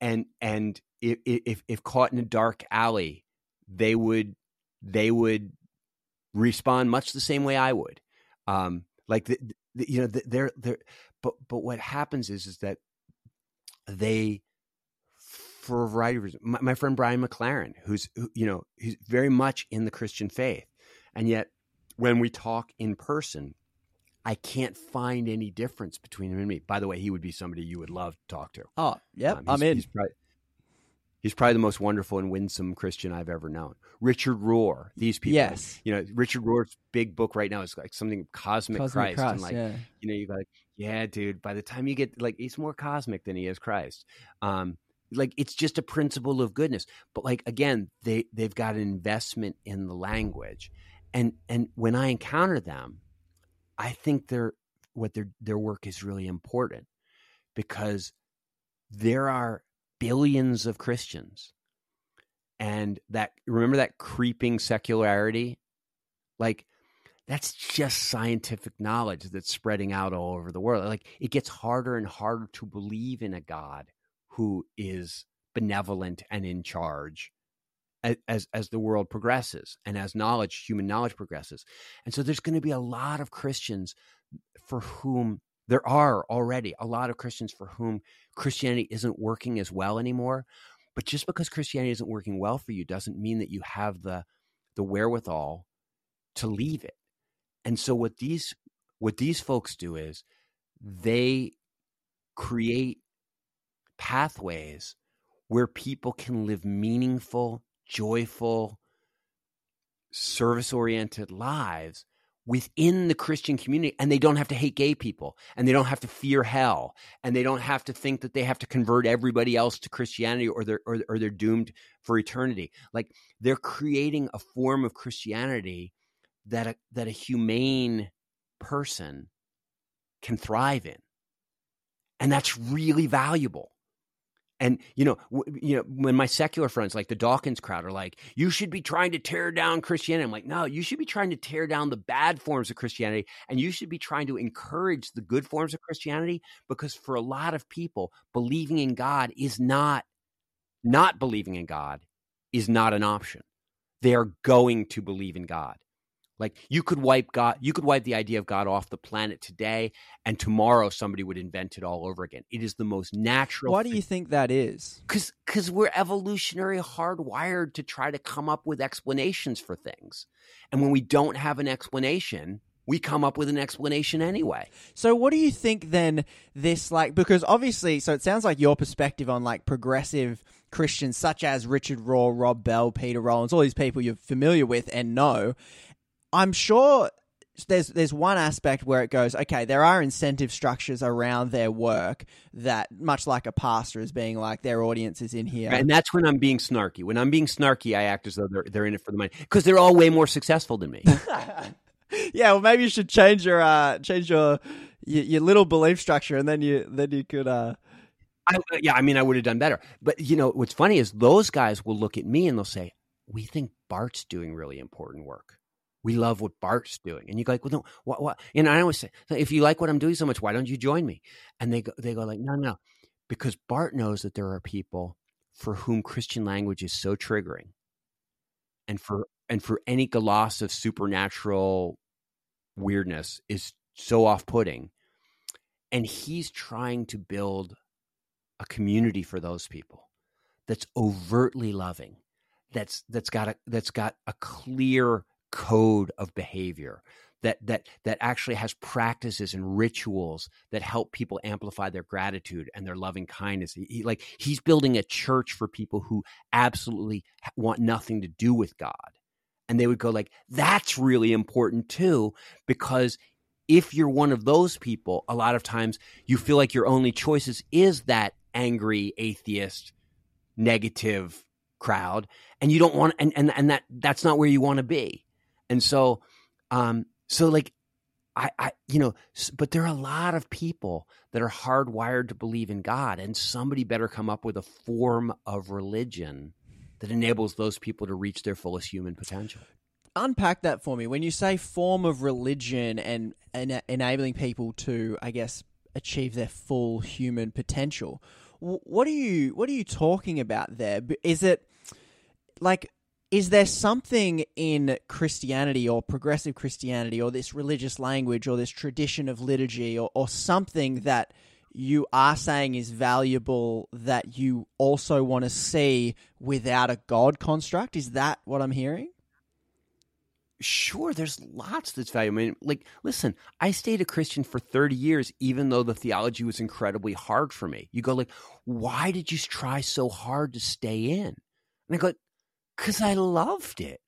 and, and if, if, if caught in a dark alley, they would, they would respond much the same way I would um, like the, the, you know, they're they're but but what happens is is that they for a variety of reasons. My, my friend Brian McLaren, who's who, you know he's very much in the Christian faith, and yet when we talk in person, I can't find any difference between him and me. By the way, he would be somebody you would love to talk to. Oh, yep, um, I'm in. He's probably, He's probably the most wonderful and winsome Christian I've ever known. Richard Rohr, these people. Yes. You know, Richard Rohr's big book right now is like something cosmic, cosmic Christ. Christ and like, yeah. you know, you got like, yeah, dude, by the time you get like he's more cosmic than he is Christ. Um, like it's just a principle of goodness. But like again, they they've got an investment in the language. And and when I encounter them, I think their what their their work is really important because there are billions of Christians. And that remember that creeping secularity? Like that's just scientific knowledge that's spreading out all over the world. Like it gets harder and harder to believe in a God who is benevolent and in charge as as the world progresses and as knowledge human knowledge progresses and so there's going to be a lot of christians for whom there are already a lot of Christians for whom Christianity isn't working as well anymore. But just because Christianity isn't working well for you doesn't mean that you have the the wherewithal to leave it. And so what these what these folks do is they create pathways where people can live meaningful, joyful, service oriented lives within the Christian community and they don't have to hate gay people and they don't have to fear hell and they don't have to think that they have to convert everybody else to Christianity or they're or, or they're doomed for eternity. Like they're creating a form of Christianity that a, that a humane person can thrive in. And that's really valuable. And you know, w- you know, when my secular friends like the Dawkins crowd are like, "You should be trying to tear down Christianity," I'm like, "No, you should be trying to tear down the bad forms of Christianity, and you should be trying to encourage the good forms of Christianity." Because for a lot of people, believing in God is not not believing in God is not an option. They are going to believe in God. Like you could wipe God, you could wipe the idea of God off the planet today, and tomorrow somebody would invent it all over again. It is the most natural. Why do you think that is? Because because we're evolutionary hardwired to try to come up with explanations for things, and when we don't have an explanation, we come up with an explanation anyway. So what do you think then this like because obviously so it sounds like your perspective on like progressive Christians such as Richard Rohr, Rob Bell, Peter Rollins, all these people you're familiar with and know I'm sure there's there's one aspect where it goes okay there are incentive structures around their work that much like a pastor is being like their audience is in here. And that's when i'm being snarky. When i'm being snarky i act as though they're, they're in it for the money. Because they're all way more successful than me. <laughs> Yeah well maybe you should change your uh change your your, your little belief structure and then you then you could uh I, yeah i mean i would have done better. But you know what's funny is those guys will look at me and they'll say we think bart's doing really important work we love what Bart's doing. And you go like, well, no, what, what? And I always say, if you like what I'm doing so much, why don't you join me? And they go, they go like, no, no, because Bart knows that there are people for whom Christian language is so triggering, and for and for any gloss of supernatural weirdness is so off-putting. and he's trying to build a community for those people that's overtly loving that's that's got a that's got a clear code of behavior that that that actually has practices and rituals that help people amplify their gratitude and their loving kindness. He, like he's building a church for people who absolutely want nothing to do with God. And they would go like that's really important too because if you're one of those people, a lot of times you feel like your only choices is that angry atheist negative crowd and you don't want and and, and that that's not where you want to be. And so um so like I, I, you know, but there are a lot of people that are hardwired to believe in God, and somebody better come up with a form of religion that enables those people to reach their fullest human potential. Unpack that for me. When you say form of religion and, and enabling people to, I guess, achieve their full human potential, what are you what are you talking about there? Is it like is there something in Christianity or progressive Christianity or this religious language or this tradition of liturgy or, or something that you are saying is valuable that you also want to see without a God construct? Is that what I'm hearing? Sure, there's lots that's valuable. I mean, like, listen, I stayed a Christian for 30 years, even though the theology was incredibly hard for me. You go like, why did you try so hard to stay in? And I go, because I loved it.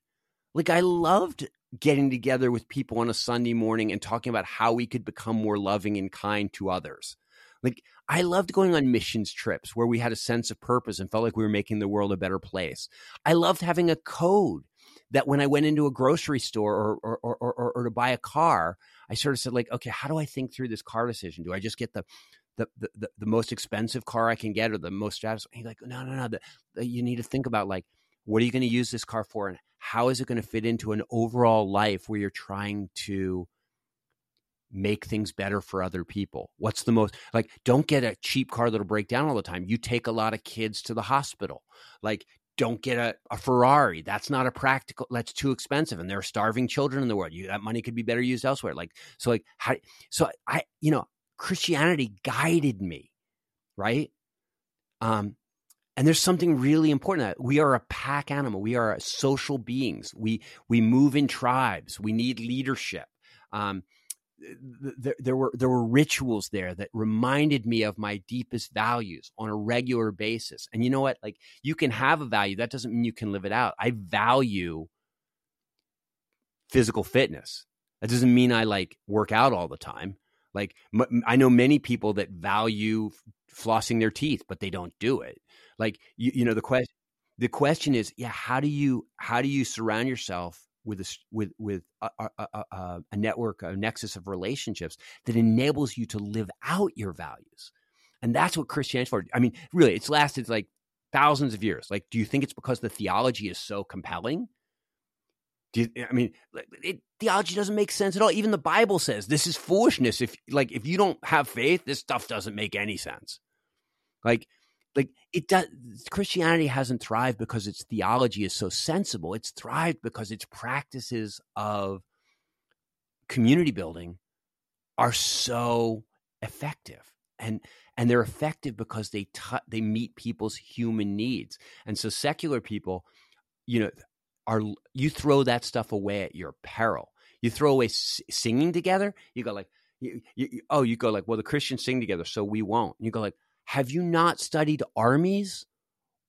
Like I loved getting together with people on a Sunday morning and talking about how we could become more loving and kind to others. Like I loved going on missions trips where we had a sense of purpose and felt like we were making the world a better place. I loved having a code that when I went into a grocery store or or, or, or, or to buy a car, I sort of said like, okay, how do I think through this car decision? Do I just get the the, the, the most expensive car I can get or the most status? He's like, no, no, no. The, you need to think about like what are you going to use this car for? And how is it going to fit into an overall life where you're trying to make things better for other people? What's the most like, don't get a cheap car that'll break down all the time. You take a lot of kids to the hospital. Like, don't get a, a Ferrari. That's not a practical. That's too expensive, and there are starving children in the world. You, that money could be better used elsewhere. Like so, like how? So I, you know, Christianity guided me, right? Um, and there's something really important that we are a pack animal. We are social beings. We we move in tribes. We need leadership. Um, there, there were there were rituals there that reminded me of my deepest values on a regular basis. And you know what? Like you can have a value. That doesn't mean you can live it out. I value physical fitness. That doesn't mean I like work out all the time. Like m- I know many people that value flossing their teeth, but they don't do it. Like you, you know, the question the question is, yeah, how do you how do you surround yourself with a, with with a, a, a, a network, a nexus of relationships that enables you to live out your values? And that's what Christianity for. I mean, really, it's lasted like thousands of years. Like, do you think it's because the theology is so compelling? You, I mean, it, theology doesn't make sense at all. Even the Bible says this is foolishness. If like if you don't have faith, this stuff doesn't make any sense. Like like it does christianity hasn't thrived because its theology is so sensible. It's thrived because its practices of community building are so effective. And and they're effective because they t- they meet people's human needs. And so secular people you know are you throw that stuff away at your peril. You throw away s- singing together you go like you, you, oh you go like well the christians sing together so we won't. You go like have you not studied armies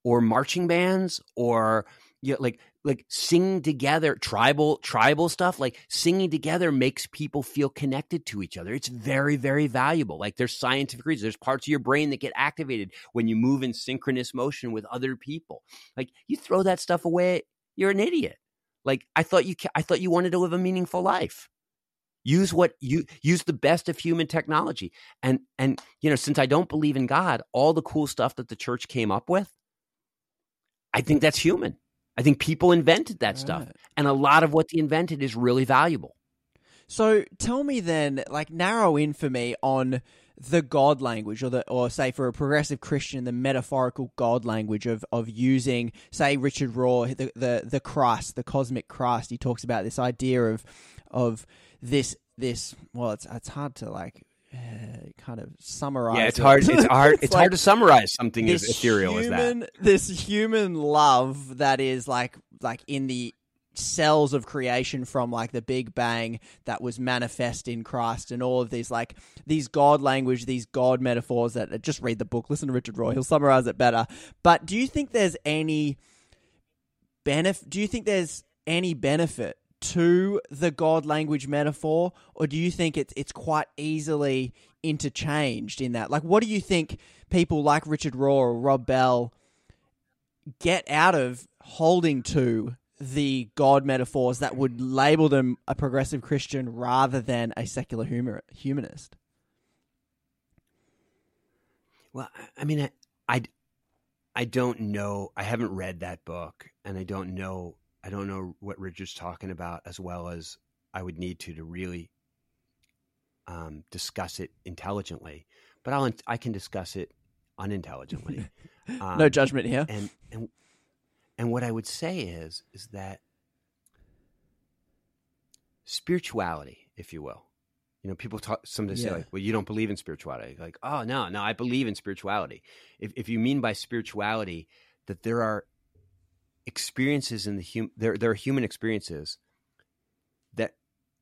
or marching bands or you know, like like singing together tribal tribal stuff? Like singing together makes people feel connected to each other. It's very very valuable. Like there's scientific reasons. There's parts of your brain that get activated when you move in synchronous motion with other people. Like you throw that stuff away you're an idiot. Like i thought you i thought you wanted to live a meaningful life use what you use the best of human technology and and you know since i don't believe in god all the cool stuff that the church came up with i think that's human i think people invented that right. stuff and a lot of what they invented is really valuable so tell me then like narrow in for me on the God language, or the, or say for a progressive Christian, the metaphorical God language of of using, say Richard Rohr, the the the Christ, the cosmic Christ. He talks about this idea of of this this well it's it's hard to like uh, kind of summarize. Yeah, it's it. hard. It's <laughs> hard. It's, like hard to summarize something as ethereal as that. This human love that is like like in the cells of creation from like the Big Bang that was manifest in Christ and all of these like these God language, these God metaphors that just read the book, listen to Richard Rohr, he'll summarize it better. But do you think there's any benefit do you think there's any benefit to the God language metaphor, or do you think it's it's quite easily interchanged in that? Like, what do you think people like Richard Rohr or Rob Bell get out of holding to the God metaphors that would label them a progressive Christian rather than a secular humor, humanist? Well, I- I mean, I, I, I don't know. I haven't read that book, and I don't know. I don't know what Richard's talking about as well as I would need to to really um, discuss it intelligently. But I'll I can discuss it unintelligently. <laughs> Um, no judgment here. And and and what I would say is is that spirituality, if you will. You know, people talk sometimes say like, "Well, you don't believe in spirituality." Like, "Oh no, no, I believe in spirituality." If if you mean by spirituality that there are experiences in the hum there there are human experiences that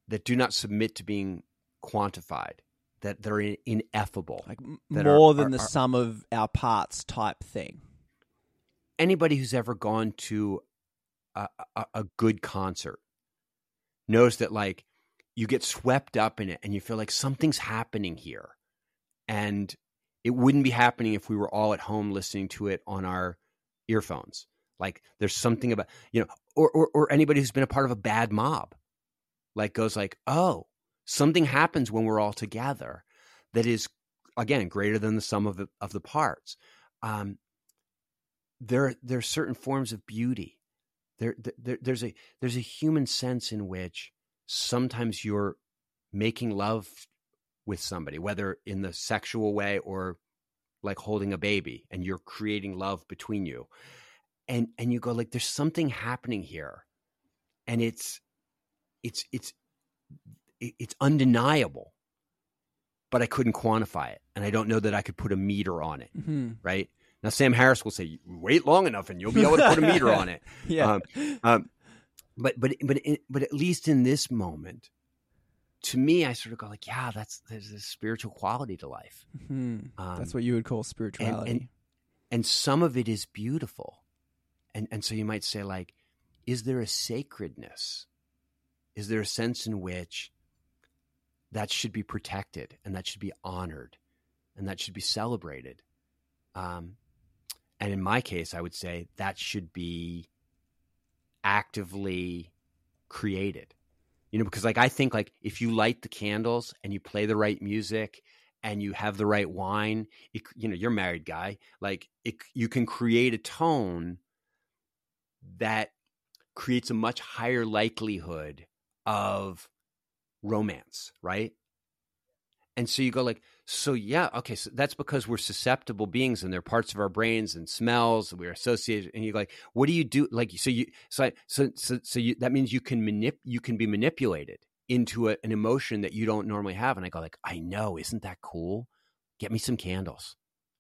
that do not submit to being quantified, that they're ineffable, Like m- that are- more than are- the are- sum of our parts type thing. anybody who's ever gone to a, a, a good concert knows that like you get swept up in it and you feel like something's happening here and it wouldn't be happening if we were all at home listening to it on our earphones like there's something about you know or, or or anybody who's been a part of a bad mob like goes like oh something happens when we're all together that is again greater than the sum of the, of the parts um there there are certain forms of beauty. There, there there's a there's a human sense in which sometimes you're making love with somebody, whether in the sexual way or like holding a baby, and you're creating love between you, and and you go like, there's something happening here, and it's it's it's it's undeniable, but I couldn't quantify it, and I don't know that I could put a meter on it, hmm right? Now, Sam Harris will say, "Wait long enough, and you'll be able to put a meter on it." <laughs> Yeah. Um, um, but but but but at least in this moment, to me, I sort of go like, "Yeah, that's there's a spiritual quality to life." Hmm. Um, That's what you would call spirituality. and, and some of it is beautiful, and and so you might say like, "Is there a sacredness? Is there a sense in which that should be protected and that should be honored and that should be celebrated?" Um, and in my case, I would say that should be actively created. You know, because like I think like if you light the candles and you play the right music and you have the right wine, it, you know, you're a married guy, like it, you can create a tone that creates a much higher likelihood of romance, right? And so you go like, so yeah, okay, so that's because we're susceptible beings and there are parts of our brains and smells and we're associated. And you're like, what do you do? Like, so you, so, I, so, so, so you, that means you can manip, you can be manipulated into a, an emotion that you don't normally have. And I go like, I know, isn't that cool? Get me some candles.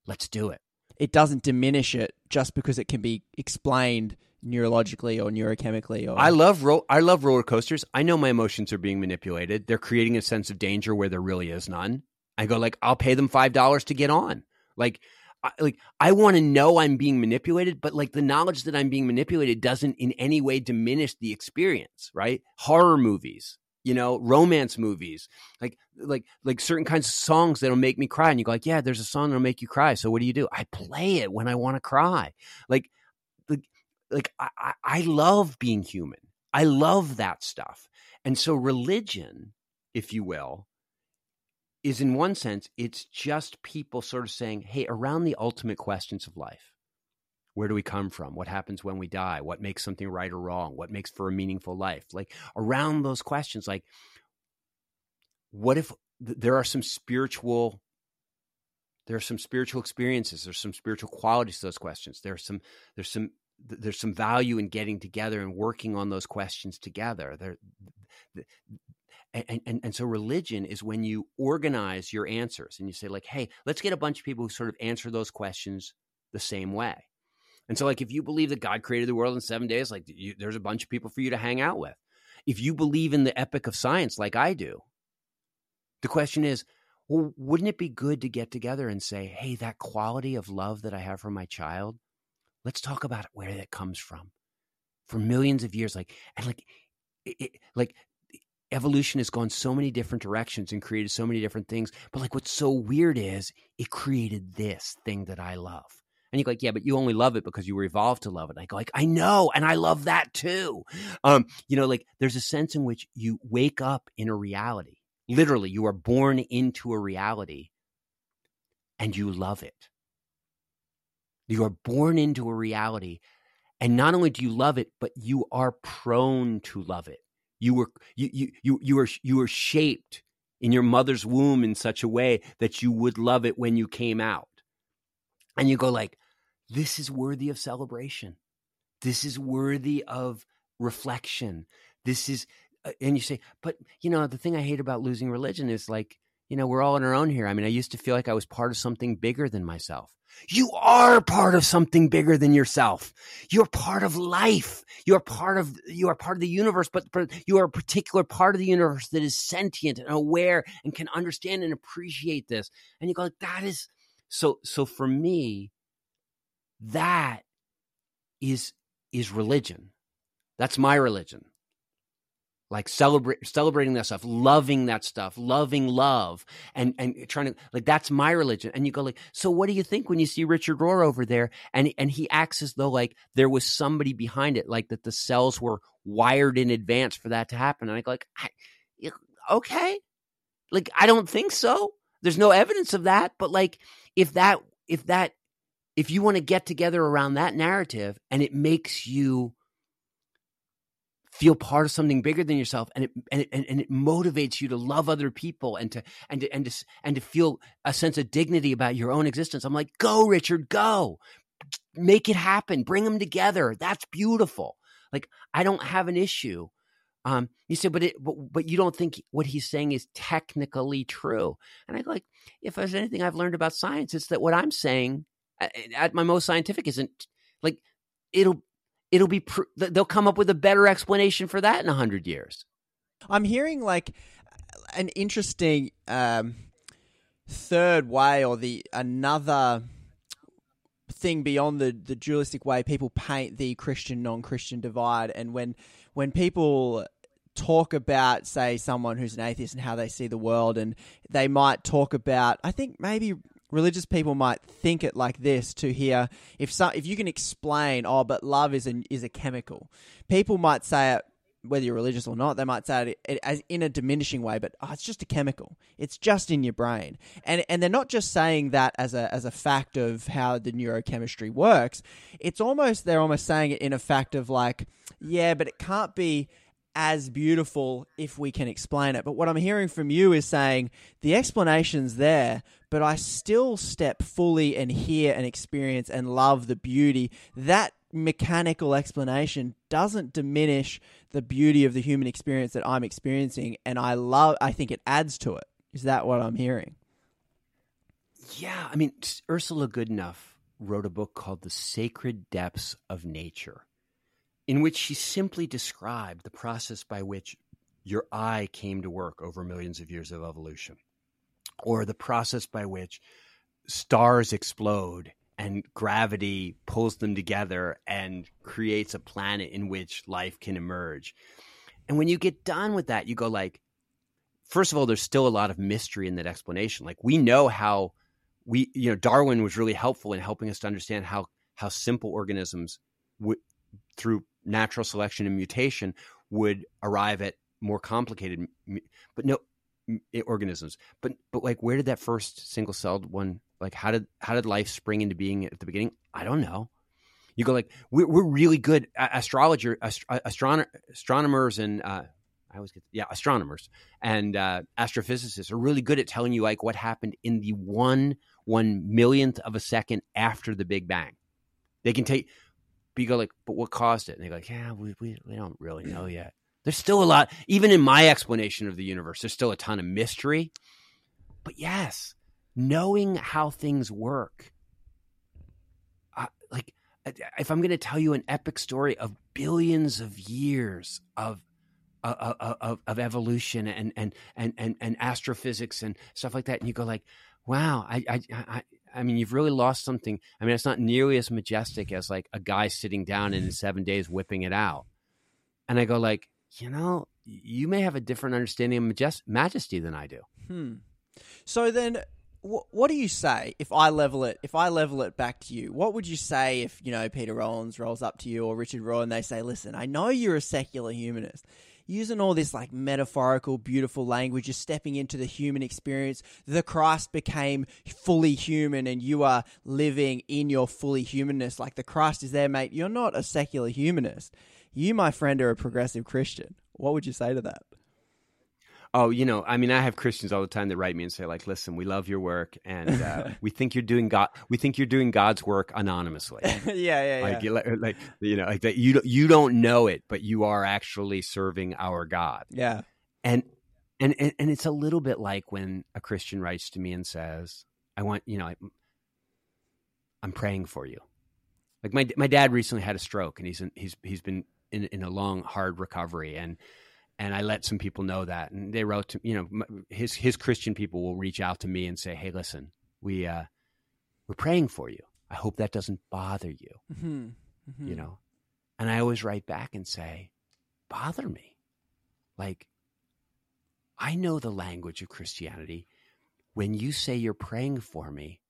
Let's do it. it doesn't diminish it just because it can be explained neurologically or neurochemically or I love ro- I love roller coasters. I know my emotions are being manipulated. They're creating a sense of danger where there really is none. I go like, I'll pay them five dollars to get on. Like, I, like I want to know I'm being manipulated, but like the knowledge that I'm being manipulated doesn't in any way diminish the experience. Right? Horror movies, you know, romance movies, like like like certain kinds of songs that'll make me cry, and you go like, yeah, there's a song that'll make you cry. So what do you do? I play it when I want to cry. Like, like I, I, love being human. I love that stuff. And so religion, if you will, is in one sense, it's just people sort of saying, hey, around the ultimate questions of life. Where do we come from? What happens when we die? What makes something right or wrong? What makes for a meaningful life? Like around those questions, like what if th- there are some spiritual there are some spiritual experiences there's some spiritual qualities to those questions there's some there's some th- there's some value in getting together and working on those questions together. There, th- and, and and so religion is when you organize your answers and you say like, hey, let's get a bunch of people who sort of answer those questions the same way. And so, like, if you believe that God created the world in seven days, like, you, there's a bunch of people for you to hang out with. If you believe in the epic of science, like I do, the question is, well, wouldn't it be good to get together and say, hey, that quality of love that I have for my child, let's talk about where that comes from for millions of years. Like, and like, it, like, evolution has gone so many different directions and created so many different things. But like, what's so weird is it created this thing that I love. And you go like, yeah, but you only love it because you were evolved to love it. And I go like, I know, and I love that too. Um, you know, like there's a sense in which you wake up in a reality. Literally, you are born into a reality and you love it. You are born into a reality. And not only do you love it, but you are prone to love it. You were you you you you were you were shaped in your mother's womb in such a way that you would love it when you came out. And you go like, this is worthy of celebration. This is worthy of reflection. This is, uh, and you say, but you know, the thing I hate about losing religion is like, you know, we're all on our own here. I mean, I used to feel like I was part of something bigger than myself. You are part of something bigger than yourself. You're part of life. You're part of you are part of the universe, but, you are a particular part of the universe that is sentient and aware and can understand and appreciate this. And you go, that is so so for me, that is is religion. That's my religion. Like celebrate celebrating that stuff, loving that stuff, loving love, and and trying to like that's my religion. And you go like, so what do you think when you see Richard Rohr over there, and and he acts as though like there was somebody behind it, like that the cells were wired in advance for that to happen. And I go like, I, okay, like I don't think so. There's no evidence of that, but like if that if that if you want to get together around that narrative and it makes you feel part of something bigger than yourself and it and it, and, it motivates you to love other people and to and to, and to and to feel a sense of dignity about your own existence. I'm like go richard go. Make it happen. Bring them together. That's beautiful. Like i don't have an issue. Um you say but it but, but you don't think what he's saying is technically true. And i like if there's anything i've learned about science it's that what i'm saying at my most scientific isn't like it'll it'll be pr- they'll come up with a better explanation for that in a hundred years. I'm hearing like an interesting um, third way or the another thing beyond the the dualistic way people paint the Christian non-Christian divide and when when people talk about say someone who's an atheist and how they see the world and they might talk about I think maybe religious people might think it like this to hear if some, if you can explain oh but love is a, is a chemical. People might say it whether you're religious or not they might say it as in a diminishing way but oh, it's just a chemical. It's just in your brain. And and they're not just saying that as a as a fact of how the neurochemistry works. It's almost they're almost saying it in a fact of like yeah but it can't be as beautiful if we can explain it. But what I'm hearing from you is saying the explanation's there, but I still step fully and hear and experience and love the beauty. That mechanical explanation doesn't diminish the beauty of the human experience that I'm experiencing and I love I think it adds to it. Is that what I'm hearing? Yeah, I mean Ursula Goodenough wrote a book called The Sacred Depths of Nature in which she simply described the process by which your eye came to work over millions of years of evolution, or the process by which stars explode and gravity pulls them together and creates a planet in which life can emerge. And when you get done with that, you go like, first of all, there's still a lot of mystery in that explanation. Like we know how we, you know, Darwin was really helpful in helping us to understand how how simple organisms w- through natural selection and mutation would arrive at more complicated but no organisms. But but like where did that first single celled one like how did how did life spring into being at the beginning? I don't know. You go like we're, we're really good astrologer ast- astronom- astronomers and uh, I always get yeah astronomers and uh, astrophysicists are really good at telling you like what happened in the one one millionth of a second after the Big Bang. They can take but you go like, but what caused it? And they go like, yeah, we, we we don't really know yet. There's still a lot, even in my explanation of the universe. There's still a ton of mystery. But yes, knowing how things work, uh, like if I'm going to tell you an epic story of billions of years of of, of, of evolution and, and, and, and, and astrophysics and stuff like that. And you go like, wow, I, I, I, I mean, you've really lost something. I mean, it's not nearly as majestic as like a guy sitting down and in seven days whipping it out. And I go like, you know, you may have a different understanding of majest- majesty than I do. Hmm. So then, wh- what do you say if I level it? If I level it back to you, what would you say if you know Peter Rollins rolls up to you or Richard Rohr and they say, "Listen, I know you're a secular humanist." Using all this like metaphorical, beautiful language, you're stepping into the human experience. The Christ became fully human and you are living in your fully humanness. Like the Christ is there, mate. You're not a secular humanist. You, my friend, are a progressive Christian. What would you say to that? Oh, you know, I mean, I have Christians all the time that write me and say, like, "Listen, we love your work, and uh, <laughs> we think you're doing God. We think you're doing God's work anonymously." <laughs> yeah, yeah, like, yeah. Like, like, you know, like that. You you don't know it, but you are actually serving our God. Yeah, and and and, and it's a little bit like when a Christian writes to me and says, "I want you know, I, I'm praying for you." Like my my dad recently had a stroke, and he's in, he's he's been in in a long hard recovery, and and I let some people know that, and they wrote to you know his his Christian people will reach out to me and say, "Hey, listen, we uh, we're praying for you. I hope that doesn't bother you." Mm-hmm. Mm-hmm. You know, and I always write back and say, "Bother me?" Like, I know the language of Christianity. When you say you're praying for me,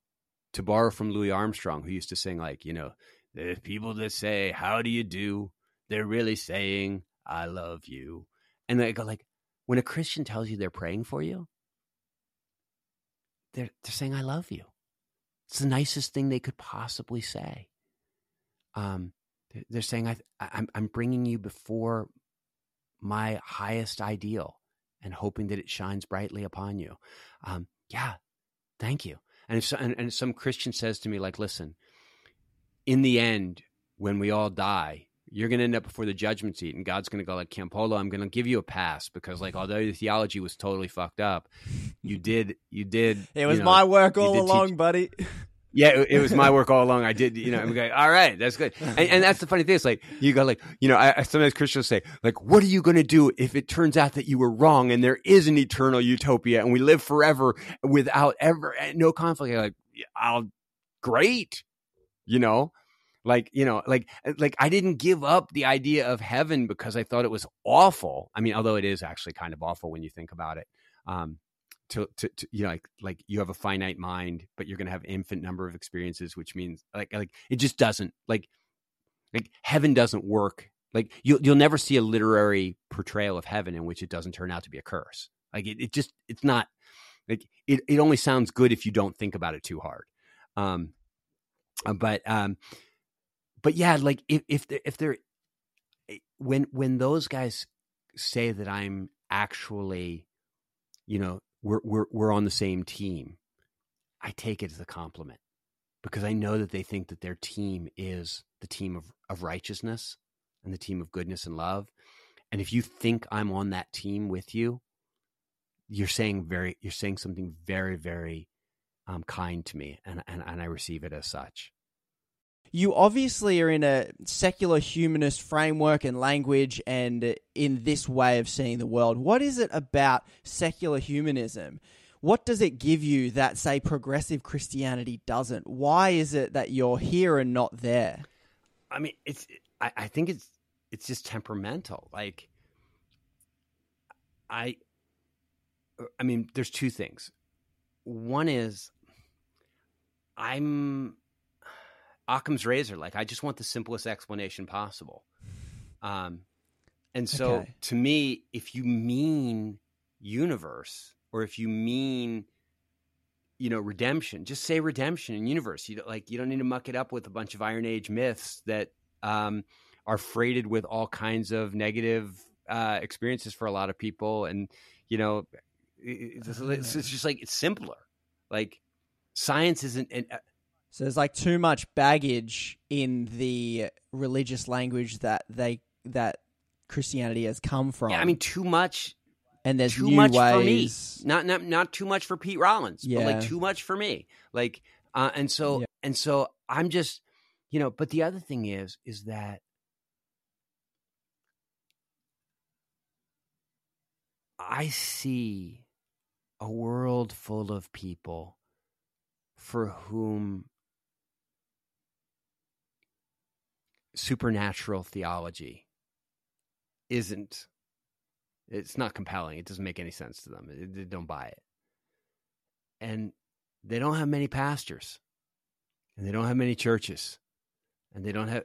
to borrow from Louis Armstrong, who used to sing like, you know, there's people that say, "How do you do?" They're really saying, "I love you." And they go like, when a Christian tells you they're praying for you, they're they're saying, "I love you." It's the nicest thing they could possibly say. Um, they're saying, I, I'm I'm bringing you before my highest ideal and hoping that it shines brightly upon you. Um, yeah, thank you. And if so, and, and some Christian says to me, like, listen, in the end, when we all die, you're going to end up before the judgment seat and God's going to go like Campolo, I'm going to give you a pass because like although your theology was totally fucked up, you did you did <laughs> it was you know, my work all along, teach, buddy. <laughs> Yeah, it, it, was my work all along. I did, you know, I'm like, all right, that's good. And, and, that's the funny thing. It's like, you go like, you know, I, I sometimes Christians say, like, what are you going to do if it turns out that you were wrong and there is an eternal utopia and we live forever without ever, no conflict? You're like, I'll, great, you know? Like you know like like i didn't give up the idea of heaven because i thought it was awful. I mean although it is actually kind of awful when you think about it um to, to, to you know like like you have a finite mind but you're going to have infinite number of experiences which means like like it just doesn't like like heaven doesn't work. Like you'll you'll never see a literary portrayal of heaven in which it doesn't turn out to be a curse. Like it, it just it's not like it, it only sounds good if you don't think about it too hard. Um but um but yeah, like if if they're, if they're eh, when when those guys say that I'm actually, you know, we're we're we're on the same team, I take it as a compliment because I know that they think that their team is the team of, of righteousness and the team of goodness and love. And if you think I'm on that team with you, you're saying very you're saying something very, very um, kind to me and, and, and I receive it as such you obviously are in a secular humanist framework and language and in this way of seeing the world. What is it about secular humanism? What does it give you that, say, progressive Christianity doesn't? Why is it that you're here and not there? I mean, it's. I, I think it's it's just temperamental. Like, I. I mean, there's two things. One is, I'm Occam's razor. Like I just want the simplest explanation possible. Um, and so okay. to me, if you mean universe or if you mean you know redemption, just say redemption and universe. You don't, like you don't need to muck it up with a bunch of Iron Age myths that um, are freighted with all kinds of negative uh, experiences for a lot of people. And you know, it's, it's, just like it's simpler. Like science isn't. And, uh, So there's like too much baggage in the religious language that they that Christianity has come from. Yeah, I mean, too much. and there's too new much ways. for me. Not not not too much for Pete Rollins, but like too much for me. Like, uh, and so Yeah. and so I'm just, you know. But the other thing is, is that I see a world full of people for whom supernatural theology isn't it's not compelling. It doesn't make any sense to them. They- don't buy it. And they don't have many pastors. And they don't have many churches. And they don't have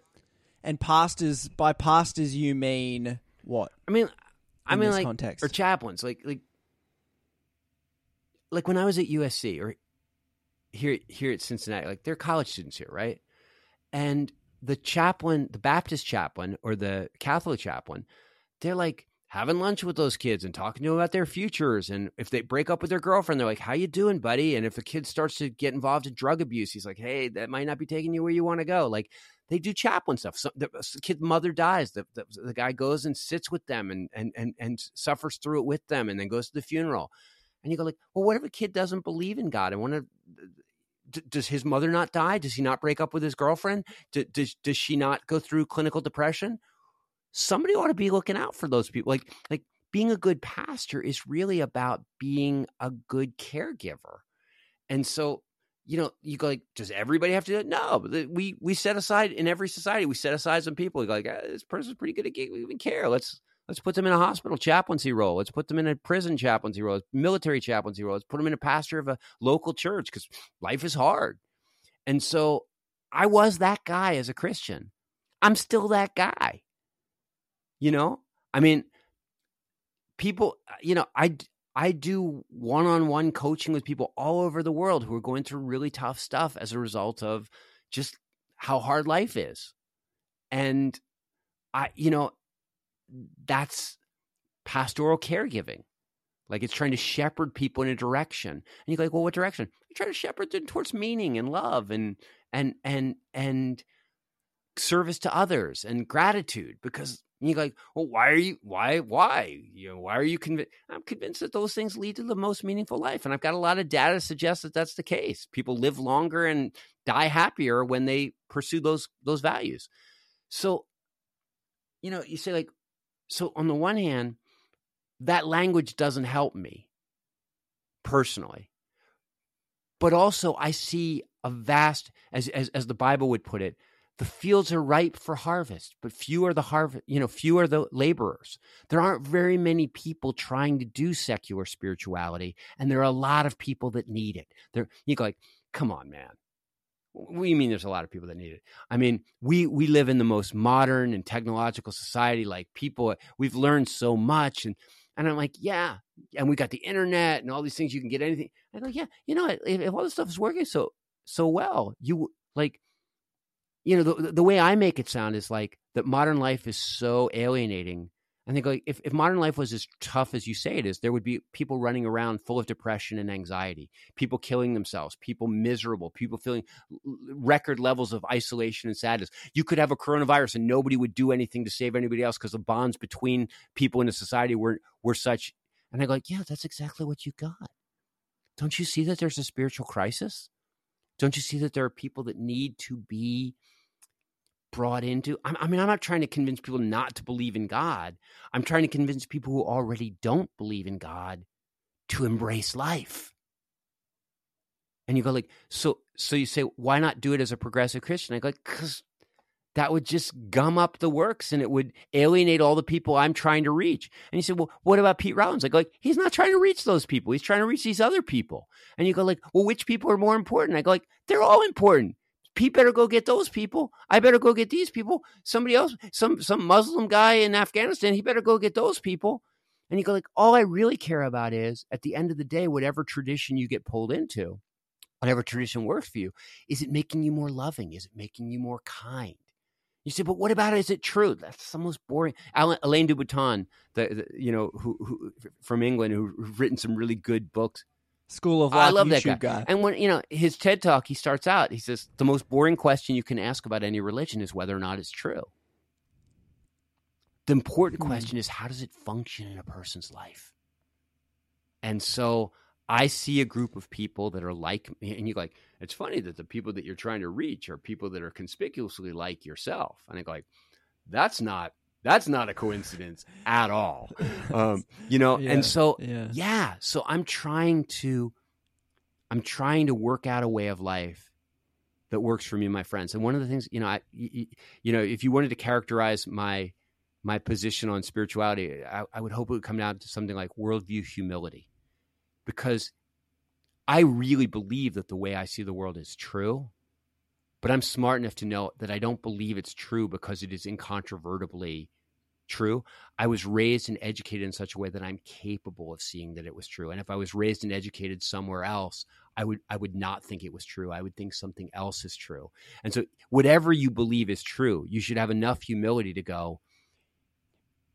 And pastors, by pastors, you mean what? i mean i In mean this like context. or chaplains. Like like like when i was at usc or here here at cincinnati like they're college students here right? And the chaplain the baptist chaplain or the catholic chaplain they're like having lunch with those kids and talking to them about their futures. And if they break up with their girlfriend they're like how you doing buddy? And if a kid starts to get involved in drug abuse he's like hey that might not be taking you where you want to go. Like they do chaplain stuff. So the, uh, the kid mother dies. The, the, the guy goes and sits with them and, and and and suffers through it with them and then goes to the funeral. And you go like well what if a kid doesn't believe in god and want of does his mother not die? Does he not break up with his girlfriend? Does, does she not go through clinical depression? Somebody ought to be looking out for those people like like being a good pastor is really about being a good caregiver. And so you know you go like does everybody have to do it no we we set aside in every society we set aside some people we go like ah, this person's pretty good at giving care let's let's put them in a hospital chaplaincy role. Let's put them in a prison chaplaincy role. Military chaplaincy role. Let's put them in a pastor of a local church because life is hard. And so i was that guy as a christian. I'm still that guy. You know? I mean people uh, you know i i do one-on-one coaching with people all over the world who are going through really tough stuff as a result of just how hard life is. And i you know that's pastoral caregiving. Like it's trying to shepherd people in a direction. And you go like well what direction? You try to shepherd them towards meaning and love and and and and service to others and gratitude because you go like well why are you why why? You know why are you convinced i'm convinced that those things lead to the most meaningful life. And i've got a lot of data to suggest that that's the case. People live longer and die happier when they pursue those those values. So you know you say like so on the one hand that language doesn't help me personally. But also i see a vast as as, as the bible would put it the fields are ripe for harvest but few are the harvest you know few are the laborers. There aren't very many people trying to do secular spirituality and there are a lot of people that need it. There you go like come on man you mean there's a lot of people that need it? I mean we we live in the most modern and technological society like people we've learned so much and and i'm like yeah and we got the internet and all these things you can get anything. I go yeah you know if, if all this stuff is working so so well you like you know the, the way i make it sound is like that modern life is so alienating I think if, if modern life was as tough as you say it is, there would be people running around full of depression and anxiety, people killing themselves, people miserable, people feeling record levels of isolation and sadness. You could have a coronavirus and nobody would do anything to save anybody else because the bonds between people in a society were were such. And I go like, yeah, that's exactly what you got. Don't you see that there's a spiritual crisis? Don't you see that there are people that need to be brought into I, mean i'm not trying to convince people not to believe in god. I'm trying to convince people who already don't believe in god to embrace life. And you go like so so you say why not do it as a progressive christian? I go like because that would just gum up the works and it would alienate all the people i'm trying to reach and you say well what about pete rollins? I go like he's not trying to reach those people. He's trying to reach these other people. And you go like well which people are more important? I go like they're all important Pete better go get those people. I better go get these people. Somebody else, some some Muslim guy in Afghanistan, he better go get those people. And you go like, all I really care about is at the end of the day, whatever tradition you get pulled into, whatever tradition works for you, is it making you more loving? Is it making you more kind? You say, but what about it? Is it true? That's the most boring. Alan, Alain de Botton, the, the you know who, who from England, who, who've written some really good books. School of Life I love that guy. guy. And when you know his TED talk, he starts out. He says the most boring question you can ask about any religion is whether or not it's true. The important Hmm. question is how does it function in a person's life? And so I see a group of people that are like me, and you're like, it's funny that the people that you're trying to reach are people that are conspicuously like yourself. And I go like, that's not that's not a coincidence at all. Um, you know, Yeah, and so yeah. yeah, so I'm trying to I'm trying to work out a way of life that works for me and my friends. And one of the things, you know, I you, you know, if you wanted to characterize my my position on spirituality, I, I would hope it would come down to something like worldview humility, because I really believe that the way I see the world is true, but I'm smart enough to know that I don't believe it's true because it is incontrovertibly true. I was raised and educated in such a way that I'm capable of seeing that it was true. And if I was raised and educated somewhere else, I would I would not think it was true. I would think something else is true. And so whatever you believe is true, you should have enough humility to go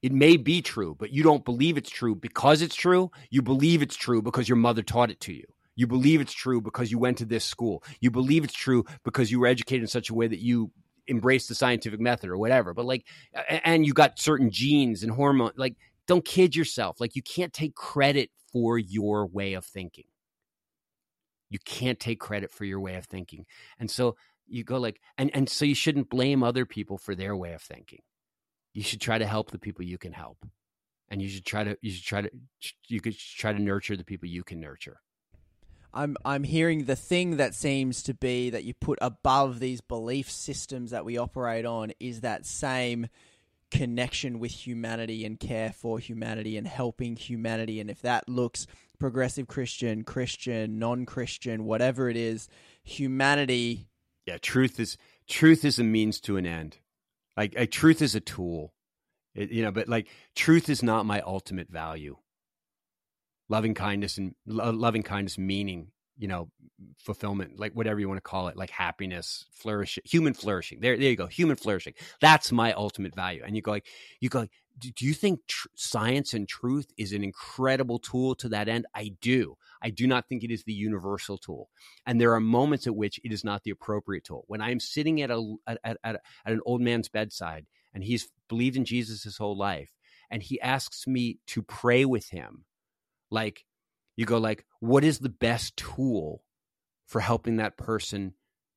it may be true, but you don't believe it's true because it's true. You believe it's true because your mother taught it to you. You believe it's true because you went to this school. You believe it's true because you were educated in such a way that you embrace the scientific method or whatever. But like, and you got certain genes and hormone. Like, don't kid yourself. Like, you can't take credit for your way of thinking. You can't take credit for your way of thinking. And so you go like, and and so you shouldn't blame other people for their way of thinking. You should try to help the people you can help, and you should try to you should try to you could try to nurture the people you can nurture. I'm I'm hearing the thing that seems to be that you put above these belief systems that we operate on is that same connection with humanity and care for humanity and helping humanity and if that looks progressive Christian, Christian, non-Christian, whatever it is, humanity Yeah, truth is truth is a means to an end. Like, truth is a tool. It, you know, but like truth is not my ultimate value. Loving kindness and lo- loving kindness meaning, you know, fulfillment, like whatever you want to call it, like happiness, flourish, human flourishing. There, there you go, human flourishing. That's my ultimate value. And you go like, you go like, do, do you think tr- science and truth is an incredible tool to that end? I do. I do not think it is the universal tool. And there are moments at which it is not the appropriate tool. When I am sitting at a at, at, at an old man's bedside and he's believed in Jesus his whole life, and he asks me to pray with him, like you go like, what is the best tool for helping that person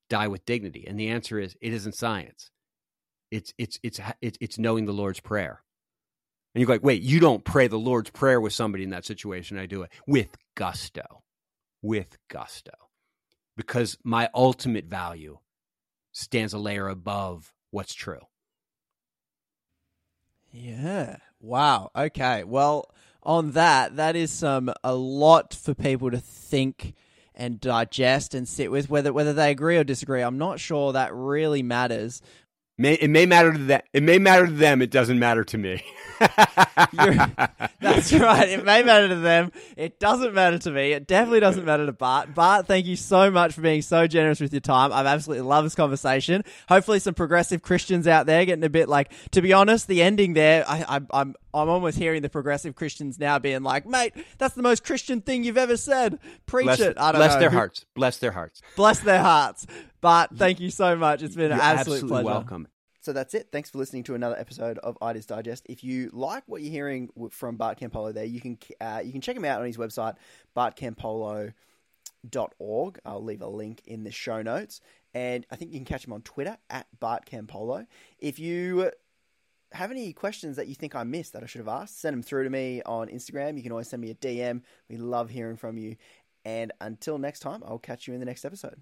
die with dignity? And the answer is, it isn't science. It's it's it's it's, it's knowing the Lord's prayer. And you go like, wait, you don't pray the Lord's prayer with somebody in that situation. I do it with gusto, with gusto, because my ultimate value stands a layer above what's true. Yeah. Wow. Okay. Well, on that, that is some a lot for people to think and digest and sit with. Whether whether they agree or disagree, I'm not sure that really matters. May, it may matter to them. It may matter to them. It doesn't matter to me. <laughs> That's right. It may matter to them. It doesn't matter to me. It definitely doesn't matter to Bart. Bart, thank you so much for being so generous with your time. I've absolutely loved this conversation. Hopefully, some progressive Christians out there getting a bit like. To be honest, the ending there, I, I, I'm I'm almost hearing the progressive Christians now being like, "Mate, that's the most Christian thing you've ever said. Preach bless, it." I don't bless know. their hearts. Bless their hearts. Bless their hearts. Bart, thank you so much. It's been an You're absolute absolutely pleasure. welcome. So that's it. Thanks for listening to another episode of Ideas Digest. If you like what you're hearing from Bart Campolo there, you can uh, you can check him out on his website, bartcampolo.org. I'll leave a link in the show notes. And I think you can catch him on Twitter at Bart Campolo. If you have any questions that you think I missed that I should have asked, send them through to me on Instagram. You can always send me a DM. We love hearing from you. And until next time, I'll catch you in the next episode.